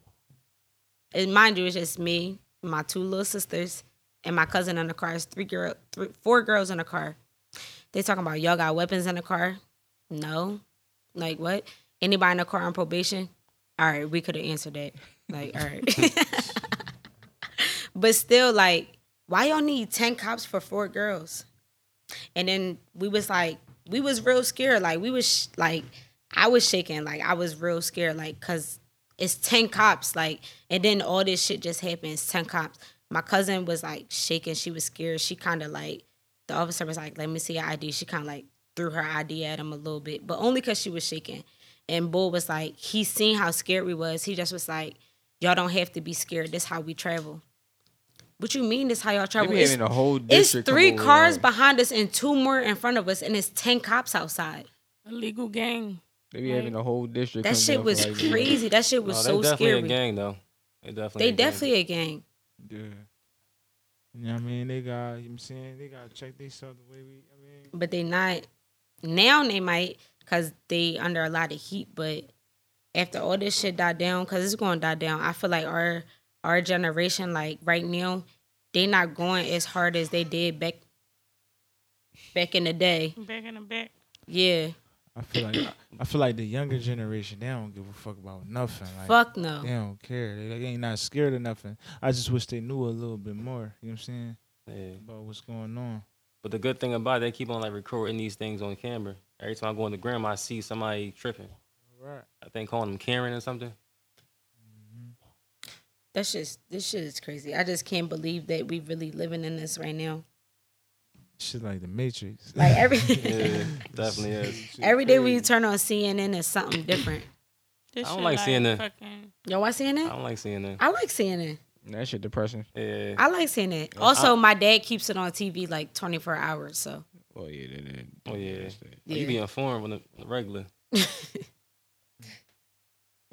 And mind you, it's just me, my two little sisters, and my cousin in the car. It's three girl, three, four girls in the car. They talking about y'all got weapons in the car. No, like what? Anybody in the car on probation? All right, we could have answered that. Like, all right. but still, like, why y'all need ten cops for four girls? And then we was like, we was real scared. Like we was sh- like, I was shaking. Like I was real scared. Like cause it's ten cops. Like and then all this shit just happens ten cops. My cousin was like shaking. She was scared. She kind of like the officer was like, "Let me see your ID." She kind of like threw her ID at him a little bit, but only cause she was shaking. And Bull was like, he seen how scared we was. He just was like, "Y'all don't have to be scared. This how we travel." What you mean? This how y'all travel? be It's- having a whole it's district. come three cars there. behind us and two more in front of us, and it's ten cops outside. Illegal gang. They be having a whole district. That shit was like crazy. That shit was No, so they definitely scary. a gang though. They definitely. They a gang. a gang. Yeah. You know what I mean? They got, you know what I'm saying? They got to check themselves the way we, I mean. but they not now. They might because they under a lot of heat. But after all this shit died down, because it's going to die down. I feel like our our generation, like right now, they not going as hard as they did back back in the day. Back in the back. Yeah, I feel like I feel like the younger generation they don't give a fuck about nothing. Like fuck no. they don't care. They, like, ain't not scared of nothing. I just wish they knew a little bit more. You know what I'm saying Yeah. about what's going on. But the good thing about it, they keep on like recording these things on camera. Every time I go in the gram, I see somebody tripping. Right. I think calling them Karen or something. Mm-hmm. That's just this shit is crazy. I just can't believe that we really living in this right now. Shit like the Matrix. Like every Yeah, definitely is. Every day when you turn on CNN, it's something different. This I don't shit like seeing that. Fucking, Y'all watch I don't like seeing that. I like CNN. That shit depressing. Yeah. I like CNN. Also, my dad keeps it on TV like 24 hours. So Oh yeah, that, that, Oh yeah. Yeah. You be informed on the the regular.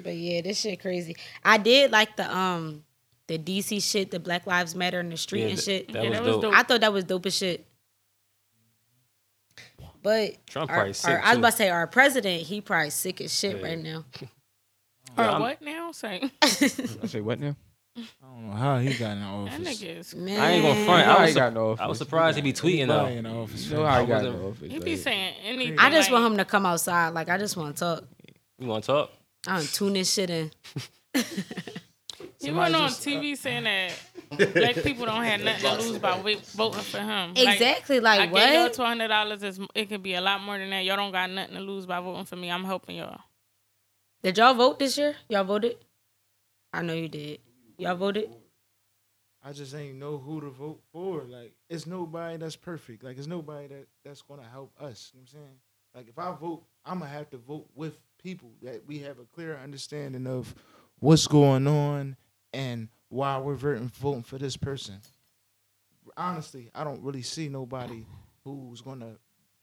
But yeah, this shit crazy. I did like the um the DC shit, the Black Lives Matter in the street Yeah, and shit. that Yeah, was that was dope. dope. I thought that was dope as shit. But Trump our, probably sick our- I was about to say our president, he probably sick as shit Yeah. right now. or I'm- what now? Say. I say what now? I don't know how he got in That office. nigga is. Man. I ain't gonna front. I was, got no I was surprised he be tweeting Anybody though. in the office. You know how he got in the office. He be like- saying anything. I just want him to come outside. Like I just want to talk. You want to talk? I don't tune this shit in. He went on TV uh, saying that black people don't have nothing to lose by wi- voting for him. Like, Exactly. Like, I gave y'all what? two hundred dollars. Is, it could be a lot more than that. Y'all don't got nothing to lose by voting for me. I'm helping y'all. Did y'all vote this year? Y'all voted? I know you did. Y'all voted? I just ain't know who to vote for. Like, it's nobody that's perfect. Like, it's nobody that that's gonna help us. You know what I'm saying? Like, if I vote, I'm gonna have to vote with people that we have a clear understanding of what's going on and why we're voting voting for this person. Honestly, I don't really see nobody who's gonna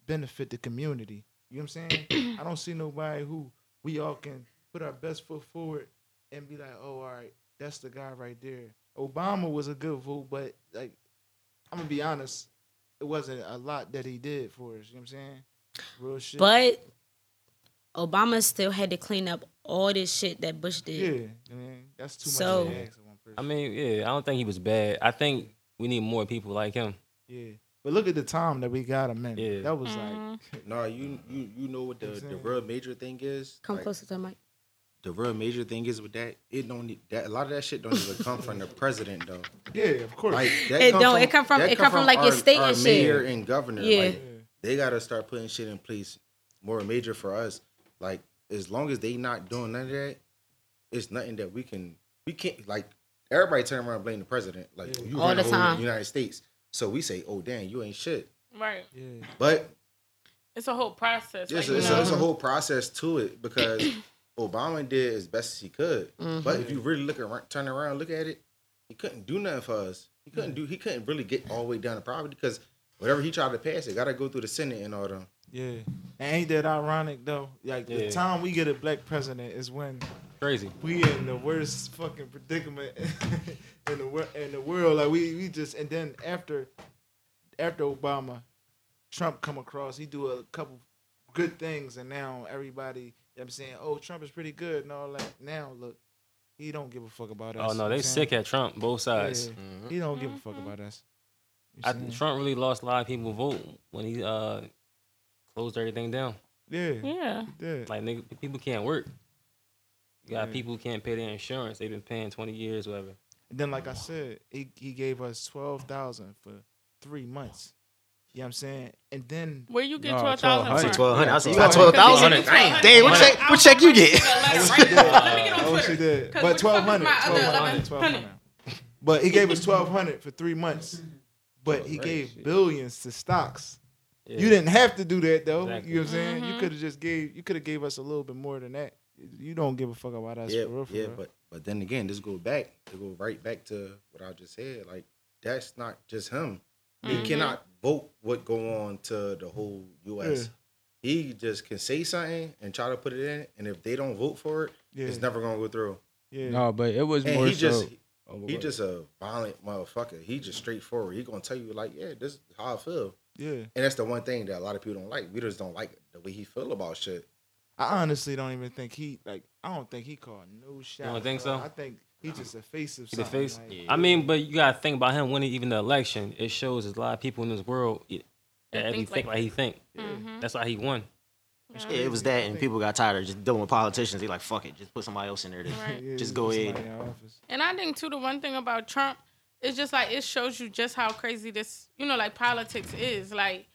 benefit the community. You know what I'm saying? I don't see nobody who we all can put our best foot forward and be like, oh, all right, that's the guy right there. Obama was a good vote, but like, I'm gonna be honest, it wasn't a lot that he did for us. You know what I'm saying? Real shit. But Obama still had to clean up all this shit that Bush did. yeah, I mean, that's too So- much to ask one person. I mean, yeah, I don't think he was bad. I think we need more people like him. yeah, but look at the time that we got him in. Yeah. That was Mhm. like, No, you you you know what the the real major thing is. Come Like, closer to the mic. The real major thing is with that. It don't need that. A lot of that shit don't even come from the president though. yeah, of course. Like that It don't- it come from- it come from, like, your state our and shit. mayor and governor. Yeah. Like, they gotta start putting shit in place more major for us. Like as long as they not doing none of that, it's nothing that we can we can't like everybody turn around and blame the president. Like you All the whole time. United States. So we say, oh damn, you ain't shit. Right. yeah, But It's a whole process. it's, like, a, it's, you a, it's a whole process to it because Obama did as best as he could. Mm-hmm. But if you really look around, turn around, look at it, he couldn't do nothing for us. He couldn't do. He couldn't really get all the way down the property because whatever he tried to pass, it got to go through the Senate and all them. yeah. And ain't that ironic though? Like the time we get a black president is when Crazy. we in the worst fucking predicament in the wor- in the world. Like we we just and then after after Obama, Trump come across, he do a couple good things, and now everybody, you know what I'm saying, oh Trump is pretty good and all that. Now look, he don't give a fuck about us. Oh no, they what I'm saying? sick at Trump, both sides. Yeah, He don't give a fuck about us. You I, saying? Trump really lost a lot of people vote when he uh closed everything down. yeah, Yeah. Like nigga, people can't work. You got Yeah. people who can't pay their insurance. They've been paying twenty years, whatever. And then, like I said, he, he gave us twelve thousand for three months. You know what I'm saying? And then Where you get No, twelve thousand 1200. from? Twelve hundred. I see. You got twelve thousand. 1200. Dang, what check? What check you get? I wish he did, 'Cause but which twelve one hundred, was my other twelve hundred, 1100? twelve hundred. But he gave us twelve hundred for three months. But he gave billions to stocks. Yeah. You didn't have to do that though. Exactly. You know what I'm saying? Mm-hmm. You could have just gave. You could have gave us a little bit more than that. You don't give a fuck about us yeah, for real. For yeah, real. but but then again, this go back to go right back to what I just said. Like that's not just him. Mm-hmm. He cannot vote what go on to the whole U.S. He just can say something and try to put it in, and if they don't vote for it, Yeah. it's never gonna go through. yeah, No, but it was And more he so. just Oh, he just a violent motherfucker. He just straightforward. He gonna tell you like, yeah, this is how I feel. yeah. And that's the one thing that a lot of people don't like. We just don't like the way he feel about shit. I honestly don't even think he like. I don't think he called no shot. don't think so? I think he just a face of See the something. face. like- I mean, but you gotta think about him winning even the election. It shows there's a lot of people in this world yeah, That that think think like like he think. Mhm. That's why he won. Yeah, it was that, and people got tired of just dealing with politicians. They like, fuck it, just put somebody else in there. To, Right. Yeah, Just put go somebody ahead. in. And I think too the one thing about Trump is just like it shows you just how crazy this you know like politics is. Like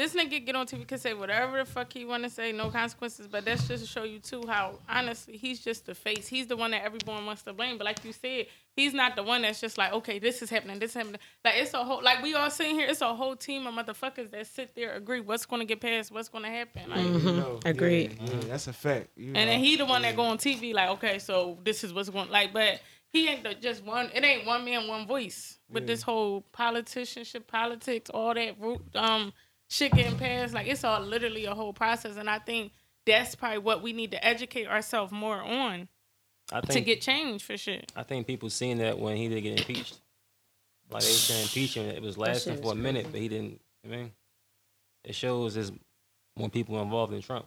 this nigga get on TV can say whatever the fuck he want to say, no consequences. But that's just to show you too how honestly he's just the face. He's the one that everyone wants to blame. But like you said, he's not the one that's just like okay, this is happening, this is happening. Like it's a whole like we all sitting here. It's a whole team of motherfuckers that sit there agree what's gonna get passed, what's gonna happen. Like. You know, Agreed. Yeah, yeah, that's a fact. You And know. then he the one that go on TV like, okay, so this is what's going like, but he ain't the, just one. It ain't one man, one voice. With this whole politicianship, politics, all that um, shit getting passed, like it's all literally a whole process. And I think that's probably what we need to educate ourselves more on I to get change for shit. I think people seen that when he did get impeached. Like they was saying impeaching, it was lasting for a is minute, but he didn't. I mean, it shows there's more people involved in Trump.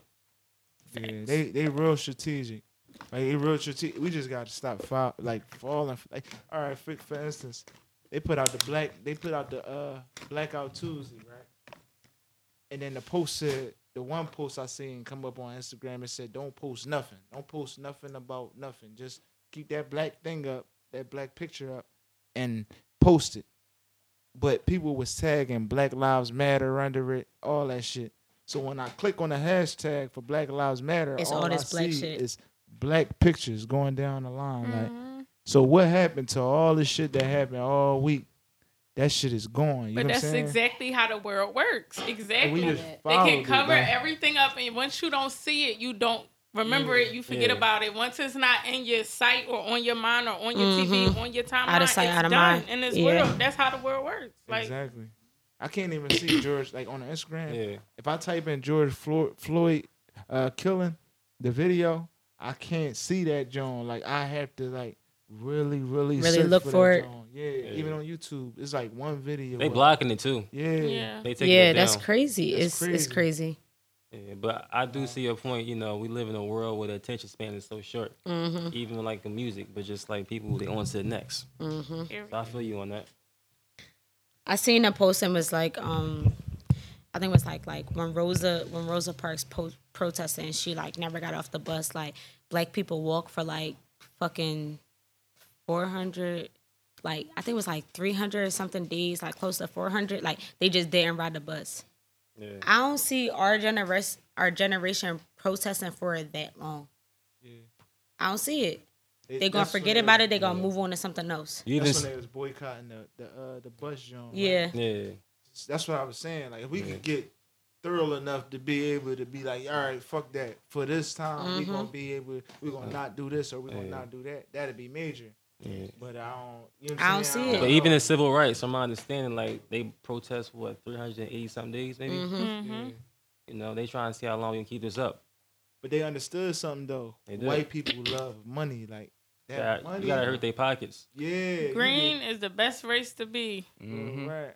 Yeah, they they real strategic. Like it real strategic. We just got to stop fall, like falling. Like all right, for, for instance, they put out the black. They put out the uh blackout Tuesday, right? And then the post said the one post I seen come up on Instagram. It said, "Don't post nothing. Don't post nothing about nothing. Just keep that black thing up, that black picture up, and post it." But people was tagging Black Lives Matter under it, all that shit. So when I click on the hashtag for Black Lives Matter, It's all, all this I black see shit. is black pictures going down the line. Like, Mm-hmm. so what happened to all the shit that happened all week? That shit is gone. You But know that's what I'm exactly how the world works. Exactly. They can cover like- everything up, and once you don't see it, you don't remember it. You forget Yeah. about it. Once it's not in your sight or on your mind or on your TV, on your timeline, Out of sight, it's out of done mind. in this Yeah. world. That's how the world works. Like exactly. I can't even see George like on the Instagram. Yeah. If I type in George Floyd, Floyd uh, killing the video, I can't see that John. Like I have to like really, really, Really look for, for it. John. Yeah, even on YouTube, it's like one video. They of- blocking it too. Yeah, yeah. They taking Yeah, it that's crazy. That's it's it's crazy. crazy. Yeah, but I do see your point. You know, we live in a world where the attention span is so short. Mm-hmm. Even like the music, but just like people, they on to the next. Mm-hmm. So I feel you on that. I seen a post and was like, um, I think it was like like when Rosa when Rosa Parks po- protested and she like never got off the bus. Like black people walk for like fucking four hundred. Like I think it was like three hundred or something days, like close to four hundred. Like they just didn't ride the bus. Yeah. I don't see our generation our generation protesting for it that long. Yeah. I don't see it. It- They gonna forget they- about it. They're gonna move on to something else. You That's s- when they was boycotting the the uh, the bus John. like, Yeah. yeah. that's what I was saying. Like if we Yeah. could get thorough enough to be able to be like, all right, fuck that. For this time, we're gonna be able, We're gonna not do this or we're gonna Yeah. not do that. That'd be major. Yeah. But I don't. You know what I I'm don't saying? see it. But even in civil rights, from my understanding, like they protest what 380 something days, maybe. Mm-hmm. Yeah. You know, they trying to see how long we can keep this up. But they understood something though. White people love money. Like that Yeah, money. you gotta hurt their pockets. Yeah. you green is the best race to be. get- Mhm. Right.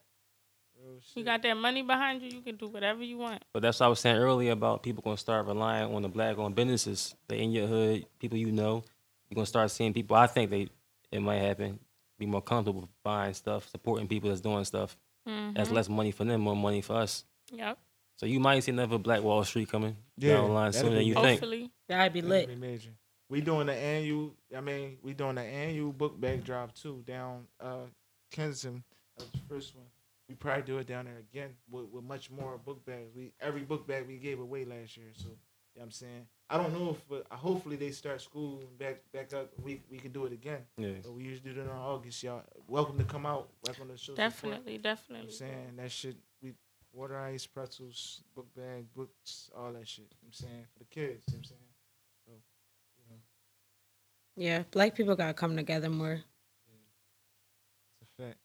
Real You got that money behind you, you can do whatever you want. But that's what I was saying earlier about people gonna start relying on the black owned businesses. They in your hood, people you know. You're gonna start seeing people. I think they it might happen. Be more comfortable buying stuff, supporting people that's doing stuff. That's less money for them, more money for us. Yep. So you might see another Black Wall Street coming Yeah, down the line that'd sooner than you dope. think. Hopefully. That'd be That'd lit. be major. We doing the annual. I mean, we doing the annual book bag drop too down uh Kensington. That was the first one. We probably do it down there again with, with much more book bags. We every book bag we gave away last year. So you know what I'm saying. I don't know if but hopefully they start school back back up. We we can do it again. Yeah. But we usually do it in August, y'all. Welcome to come out. Welcome to show support. Definitely, You know definitely. what I'm saying that shit. We water ice, pretzels, book bag, books, all that shit. You know what I'm saying for the kids. You know what I'm saying. So, you know, Yeah, black people gotta come together more. it's a fact.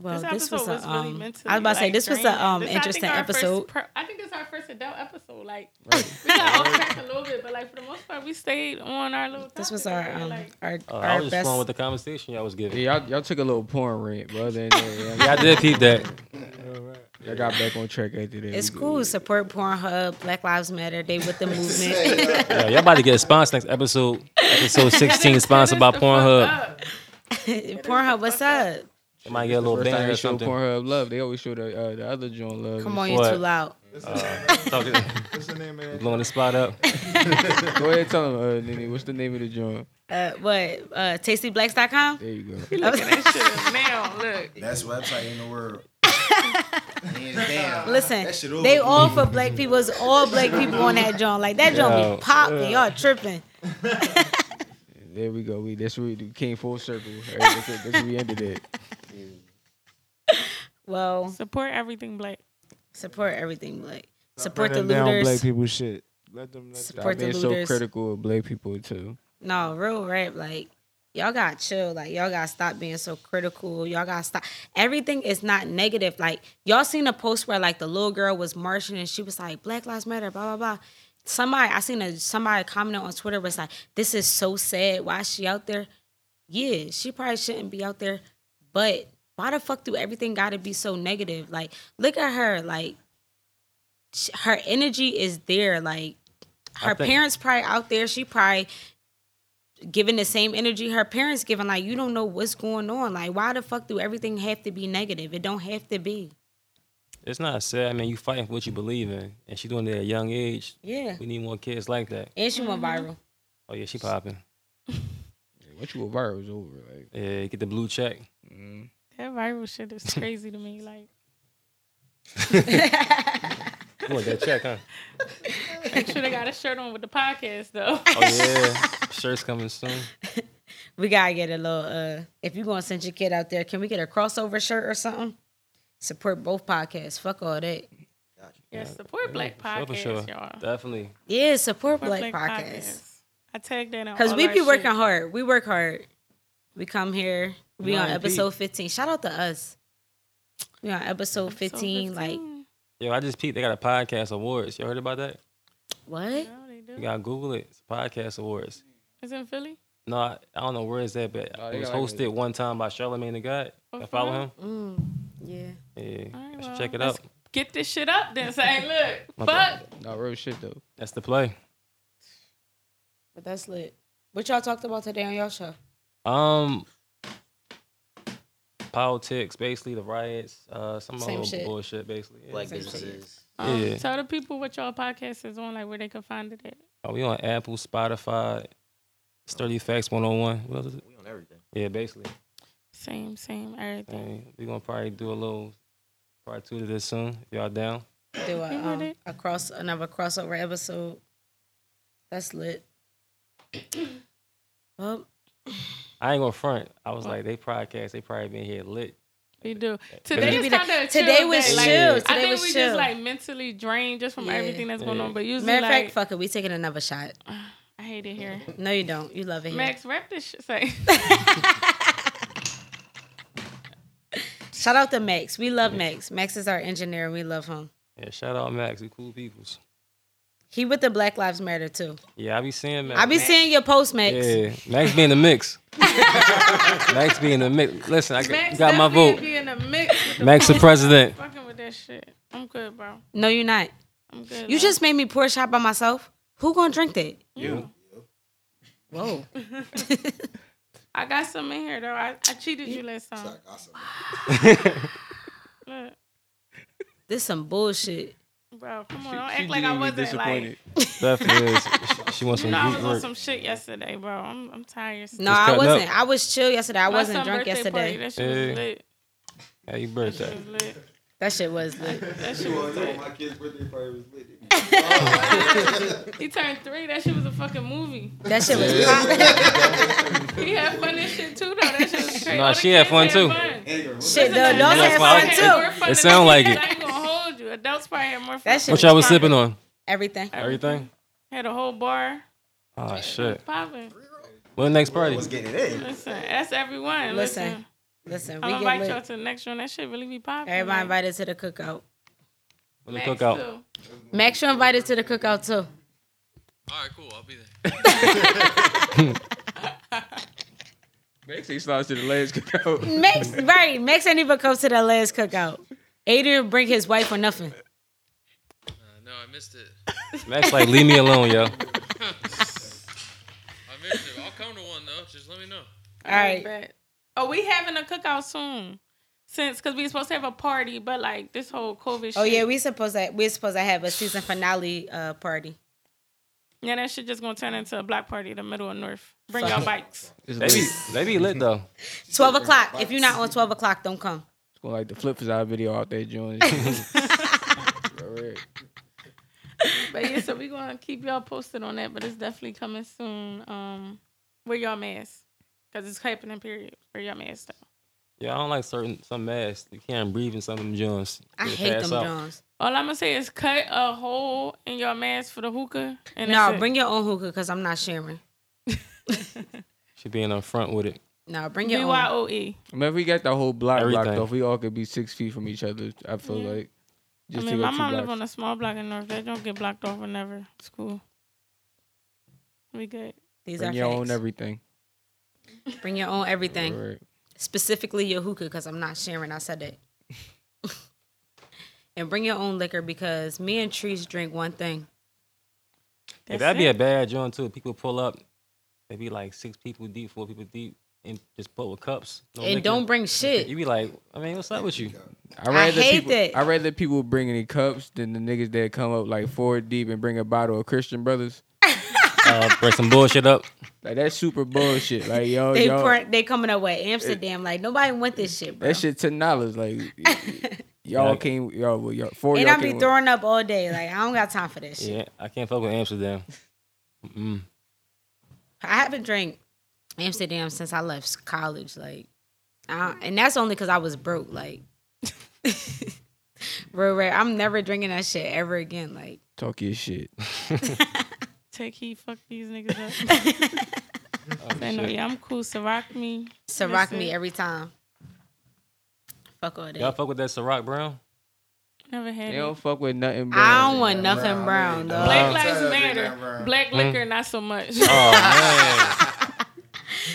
Well, this this, was, was, a, really um, meant to I was about to say like, this was draining. a um This, I think, interesting first episode. per- I think it's our first adult episode. Like we got off track a little bit, but like for the most part, we stayed on our little. This was our um like, our, Uh, our I was just best. flowing with the conversation y'all was giving. Yeah, y'all, y'all took a little porn rant, but other than that, Yeah, I did peep that. y'all got back on track after that. It's cool. good. Support Pornhub, Black Lives Matter. They with the movement. Yeah, y'all about to get a sponsor next episode. Episode 16 sponsored by Finish the fuck Pornhub. Pornhub, what's up? They might get a little First time banner or show something. Pornhub love. They always show the uh, the other joint love. Come on, you What? too loud. Uh, talking, What's the name of that? blowing the spot up. Go ahead, tell them, uh, Nene, what's the name of the joint? Uh, what? Uh, tastyblacks.com? There you go. Look at shit now. Look. Best website in the world. Hands down. Listen, That shit over they with. all for black people. It's all black people on that joint. Like that joint Yo, be popping. Y'all tripping. There we go. We that's where we came full circle. All right, that's, that's where we ended it. Well, Support everything black. support everything black. Support the looters. down black people shit. Let them. Let them. Support the being so critical of black people too. No, real rap. Like y'all got chill. Like y'all got to stop being so critical. Y'all got to stop. Everything is not negative. Like y'all seen a post where like the little girl was marching and she was like Black Lives Matter. Blah blah blah. Somebody I seen a somebody comment on Twitter was like, "This is so sad. Why is she out there?" Yeah, she probably shouldn't be out there. But why the fuck do everything got to be so negative? Like, look at her. Like, sh- her energy is there. Like, her think- parents probably out there. She probably giving the same energy her parents giving. Like you don't know what's going on. Like why the fuck do everything have to be negative? It don't have to be. It's not sad. I mean, you fighting for what you believe in, and she doing it at a young age. Yeah. We need more kids like that. And she went mm-hmm. viral. Oh yeah, she popping. Once you go viral, it's over. Like, Yeah, get the blue check. Mm. That viral shit is crazy to me. Like, You want that check, huh? make sure they got a shirt on with the podcast though. Oh yeah, shirt's coming soon. We gotta get a little. uh If you gonna send your kid out there, can we get a crossover shirt or something? Support both podcasts. Fuck all that. Yeah, support Black For sure, for sure. y'all. Definitely. Yeah, support Support Black, Podcasts. I tag that in Cause we our be working shit. hard. We work hard. We come here. We on Right, episode fifteen. Shout out to us. We on episode Episode fifteen. Like Yo, I just peeped. They got a podcast awards. Y'all heard about that? what? Yeah, they do. You gotta Google it. It's podcast awards. It's in Philly. No, I, I don't know where it's at, but Oh, it was got like hosted one time by Charlamagne tha God. Oh, I follow him. Mm, yeah. Yeah, All right, I should well, check it out. Get this shit up then. Say, look, fuck. bad. Nah, real shit though. That's the play. But that's lit. What y'all talked about today on y'all show? Um, politics, basically the riots, uh, some Same other shit. bullshit, basically. Yeah. Black Same businesses. Um, Yeah. Tell the people what y'all podcast is on, like where they can find it at. Oh, we on Apple, Spotify, Sturdy Facts 101. What else is it? We on everything. Yeah, basically. Same, same, everything. And we gonna probably do a little part two to this soon. Y'all down? Do a, You um, a cross another crossover episode. That's lit. well, I ain't gonna front. I was like, they podcast, they probably been here lit. We do. Today be is the- kind of today was day. Like, chill. I think was we chill. just like mentally drained just from Yeah. everything that's going on. But usually, matter of like, fact, fuck it. We taking another shot. I hate it here. No, you don't. You love it here. Max, rap this shit. Say, Shout out to Max. We love Max. Max is our engineer and we love him. Yeah, shout out Max, we cool peoples. He with the Black Lives Matter too. Yeah, I be seeing Max. I be seeing your post, Max. Yeah, Max be in the mix. Max be in the mix. Listen, I got, Max got my vote. Be in the mix the Max the fuck- president. Fucking with that shit. I'm good, bro. No, you're not. I'm good. You love. just made me pour a shot by myself. Who gonna drink that? you. Whoa. I got some in here though. I, I cheated you last time. Look, This some bullshit. Bro, come on, She- don't she act like I genuinely wasn't like. Definitely is. She, she wants You some know, I Greek was on some shit yesterday, bro. I'm I'm tired. No, Just I cutting wasn't. up. I was chill yesterday. I My wasn't son drunk birthday yesterday. Party, that shit Hey. was lit. Happy That birthday. shit was lit. That shit was lit. That shit was lit. My kid's birthday party was lit. Oh, he turned three. That shit was a fucking movie. That shit was hot. He had fun and shit too, though. That shit was crazy. Nah, All the she had fun, too. Shit, the adults That's had why I fun too. It than sound like it. Adults probably had more fun. That shit What y'all was fun. sipping on? Everything. Everything? Had a whole bar. Oh shit. Popping. When the next party? was getting it in. Listen, that's everyone. Listen, Listen. Listen, I'm we gonna get invite y'all to the next one. That shit really be popping. Everybody like, invited to the cookout. When the Max, cookout? too. Max, you invited to the cookout too. All right, cool. I'll be there. Max he starts to the legs cookout. Max, right? Max ain't even come to the last cookout. Adrian bring his wife or nothing. Uh, no, I missed it. Max like leave me alone, yo. I missed it. I'll come to one though. Just let me know. All right. Bet. Oh, we having a cookout soon. Since because we supposed to have a party, but like this whole COVID. Oh shit, yeah, we supposed to we supposed to have a season finale uh party. yeah, that shit just gonna turn into a black party, in the middle of North. Bring Fuck y'all bikes. It's They be, they be lit though. Twelve o'clock. If you're not on twelve o'clock, don't come. It's going like the flip is our video out there, joint. Alright. But yeah, so we're gonna keep y'all posted on that. But it's definitely coming soon. Um, wear y'all masks because it's happening. Period. Wear y'all masks though. Yeah, I don't like certain some masks. You can't breathe in some of them joints. I hate them out. Jones. All I'm gonna say is cut a hole in your mask for the hookah. And No, that's it. bring your own hookah because I'm not sharing. Should be in up front with it. No, bring your own. BYOE. I mean, if we got the whole block blocked Everything. off, we all could be six feet from each other. I feel Yeah. like. I Just mean, my mom live on a small block in North. They don't get blocked off whenever. It's cool. We good. These Bring are your facts. own everything. Bring your own everything. Alright. Specifically your hookah because I'm not sharing. I said that. and bring your own liquor because me and Trees drink one thing. That's that'd be a bad joint too. People pull up, they be like six people deep, four people deep, and just put with cups. no And don't bring shit. You be like, I mean, what's up with you? I rather hate people, that. I rather people bring any cups than the niggas that come up like four deep and bring a bottle of Christian Brothers. Uh, bring some bullshit up. Like that's super bullshit. Like yo, They yo, pour, they coming up with Amsterdam. Like nobody want this shit, bro. that shit ten dollars. Like y'all Yeah. came, y'all, well, y'all four and y'all I be came. throwing up all day. Like I don't got time for this shit. Yeah, I can't fuck with Amsterdam. Mm. I haven't drank Amsterdam since I left college. Like, I, and that's only because I was broke. Like, real rare. I'm never drinking that shit ever again. Like, Talk your shit. Take heat, fuck these niggas up. Oh, Say no, yeah, I'm cool. Ciroc me. Ciroc That's me every time. Fuck all that. Y'all fuck with that Ciroc Brown? Never had They it. don't fuck with nothing. Brown. I don't want nothing brown, though. Black lives matter. Black liquor, mm. not so much. Oh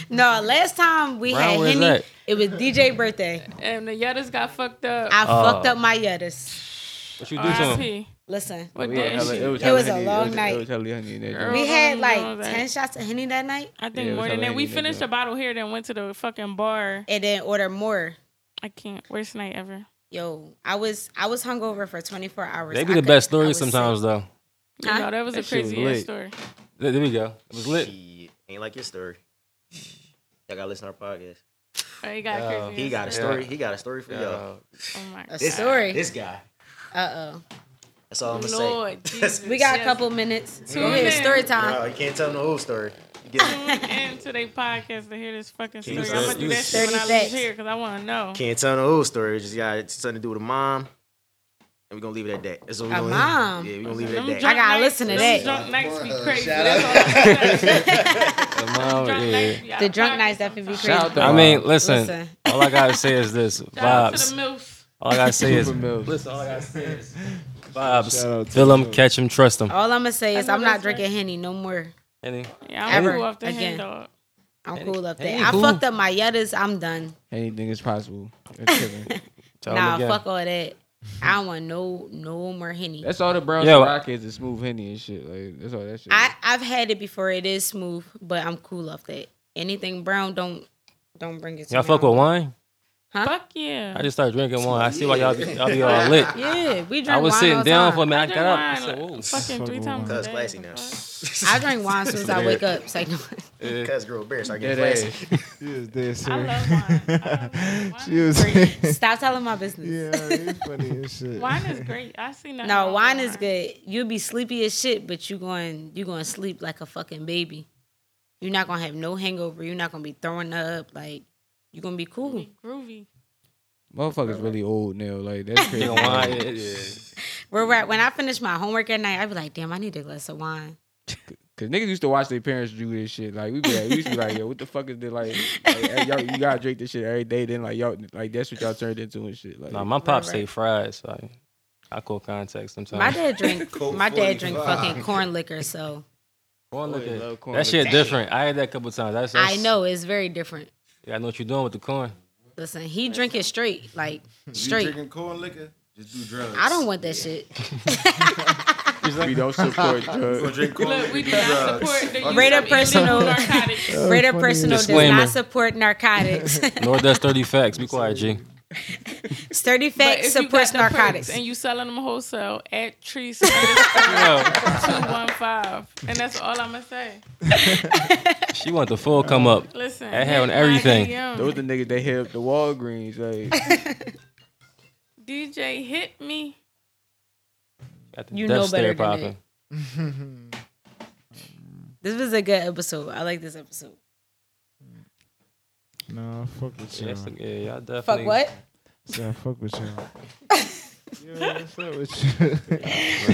No, last time we Brown, had Henny, that? it was DJ birthday. and the Yettas got fucked up. I Oh. fucked up my Yettas. what you do to him? Listen, What We had did hella- she? It was hella a long it was, night. It was hella honey Girl. we had like 10 shots of Henny that night I think Yeah, more than that. We finished a bottle here, then went to the fucking bar. and then order more. I can't. Worst night ever. Yo, I was I was hungover for 24 hours. They be the could- best I stories was sick. sometimes though. You Huh? know, that was That a shit was crazy ass story. There, there we go. It was lit. Shit, ain't like your story. Y'all gotta listen to our podcast. Oh, he got a Yo. He got a story. story. He got a story for y'all. Oh my god. This story. This guy. Uh oh. That's all I'm gonna Lord say. Jesus. We got a couple minutes. Two Go ahead, minutes. story time. No, you can't tell them the whole story. You get me? Tune in their podcast to hear this fucking story. I'm say- gonna do that was- shit when I 30 leave here because I want to know. Can't tell the whole story. Just got something to do with a mom. And we're gonna leave it at that. That's what we're gonna mom? Yeah, we're gonna leave it at that. drunk gotta nights- listen to them that. Drunk nights be crazy. Shout That's all I'm the mom, Drunk yeah. nights be out The drunk nights definitely be crazy. Shout out I mean, listen, Listen. All I gotta say is this: Shout out to vibes. the MILFs. All I gotta say is Super listen. All I gotta say is vibes. to Feel them, catch them, trust them. All I'm gonna say is I know I'm not that's right. drinking Henny no more. Any? Yeah, I'm Ever cool off the again. dog. I'm cool up there. Henny I fucked up my Yettas. I'm done. Anything is possible. That's chilling. Tell 'em Nah, fuck all that. I don't want no no more Henny. That's all the brown Yo, Ciroc is, is smooth henny and shit. Like that's all that shit. I I've had it before. It is smooth, but I'm cool off that. Anything brown, don't don't bring it. To Y'all me. fuck with wine? Huh? Fuck yeah. I just started drinking wine. I see why y'all be, y'all be all lit. Yeah, we drink wine. I was wine sitting all down time. for a minute. I drink got up. I wine, said, like, "Whoa." Fucking three times a Cuz day. classy now. I drink wine as soon as I wake up. It's like, Yeah. Cuz girl bear start getting Dead classy. She was there, I sir. love wine. I love wine. She was. stop telling my business. yeah, it's funny and shit. Wine is great. I see nothing. No, wrong with wine is good. You'll be sleepy as shit, but you going you going to sleep like a fucking baby. You're not gonna have no hangover. You're not gonna be throwing up. Like you're gonna be cool. Be Groovy. Motherfuckers really old now. Like that's crazy. Drinking wine. Yeah, yeah. We're at, when I finish my homework at night, I be like, damn, I need a glass of wine. Cause niggas used to watch their parents do this shit. Like we be like, we used to be like, yo, what the fuck is this? Like, like hey, y'all, you gotta drink this shit every day. Then like y'all, like that's what y'all turned into and shit. Like, Nah, my pops right. say fries. So I, I call contact sometimes. My dad drink. Coke my dad drink 45. fucking corn liquor. So Corn liquor. love corn that shit liquor. different. I had that a couple times. That's, that's I know it's very different. Yeah, I know what you're doing with the corn. Listen, he drink it straight, like straight. You straight. drinking corn liquor? Just do drugs. I don't want that shit. we don't support drugs. drink Look, we do do not support the use Rate of of personal- narcotics. Raider personal does Disclaimer. not support narcotics. Nor does 30 facts. Be quiet, G. Sturdy But facts if you supports the perks narcotics. and you selling them wholesale at Trees Yo, two one five, and that's all I'm gonna say. she want the full come up. Listen, That having hit my everything. DM. Those the niggas they hit up the Walgreens. Like, DJ hit me. Got the You know better than popping. This was a good episode. I like this episode. Nah, fuck with y'all. that's a- yeah, y'all definitely. Fuck what? Yeah, fuck with y'all. Yo, what's up with you?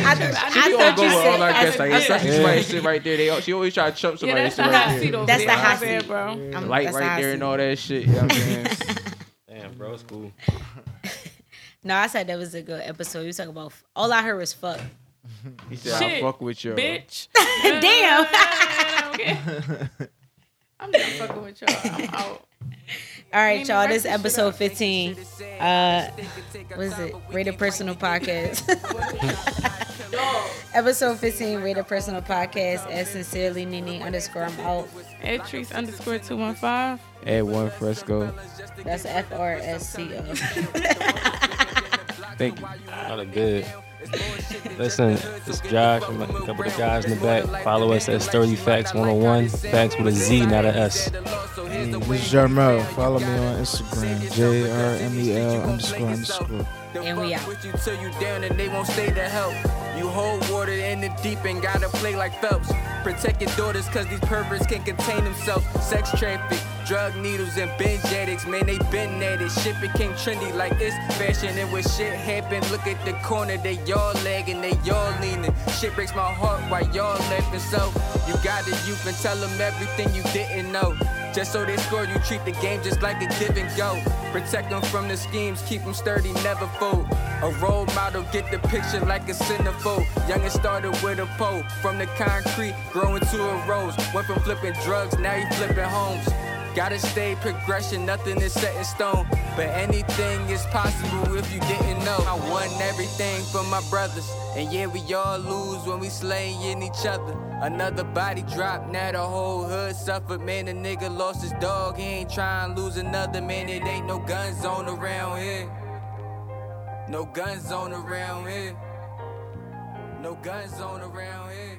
I, th- I she thought go you with all said. that I guess. Like, said- especially somebody sit right there. They, she always try to chump Yeah, somebody. that's sit the right hot there. seat over That's there. the hot seat. bro. I'm- Light that's right how there and it. all that shit. You know what I'm saying? Damn, bro, it's cool. No, I said that was a good episode. You talk about all I heard was fuck. He said, Shit, I'll fuck with you. Bitch. Damn. Okay. I'm done fucking with y'all. I'm out. All right, y'all. This racist episode 15. Uh, what is it? Rated Personal Podcast. Episode 15, Rate a Personal Podcast at Sincerely Nini underscore I'm out. At Trees underscore 215. Add one fresco. That's F R S C O. Thank you. Not a good. Listen, it's Josh and a couple of the guys in the back. Follow us at Sturdy Facts 101. Facts with a Z, not a S. Hey, this is Jarmel. Follow me on Instagram. J R M E L underscore underscore. And we out. With you till you down and they won't stay to help. You hold water in the deep and gotta play like Phelps. Protect your daughters cause these perverts can't contain themselves. Sex traffic, drug needles and binge addicts. Man, they been at it. Shit became trendy like it's fashion. And when shit happen, look at the corner. They y'all lagging, they y'all leaning. Shit breaks my heart while y'all laughing. So you got the youth and tell them everything you didn't know. Just so they score, you treat the game just like a give and go. Protect them from the schemes, keep them sturdy, never fold. A role model, get the picture like a centerfold. Youngest started with a pole, from the concrete, growing to a rose. Went from flipping drugs, now he flipping homes. Gotta stay progression, nothing is set in stone. But anything is possible if you didn't know. I won everything for my brothers. And yeah, we all lose when we slaying each other. Another body drop, now the whole hood suffered. Man, a nigga lost his dog, he ain't trying to lose another. Man, it ain't no gun zone around here. No gun zone around here. No gun zone around here.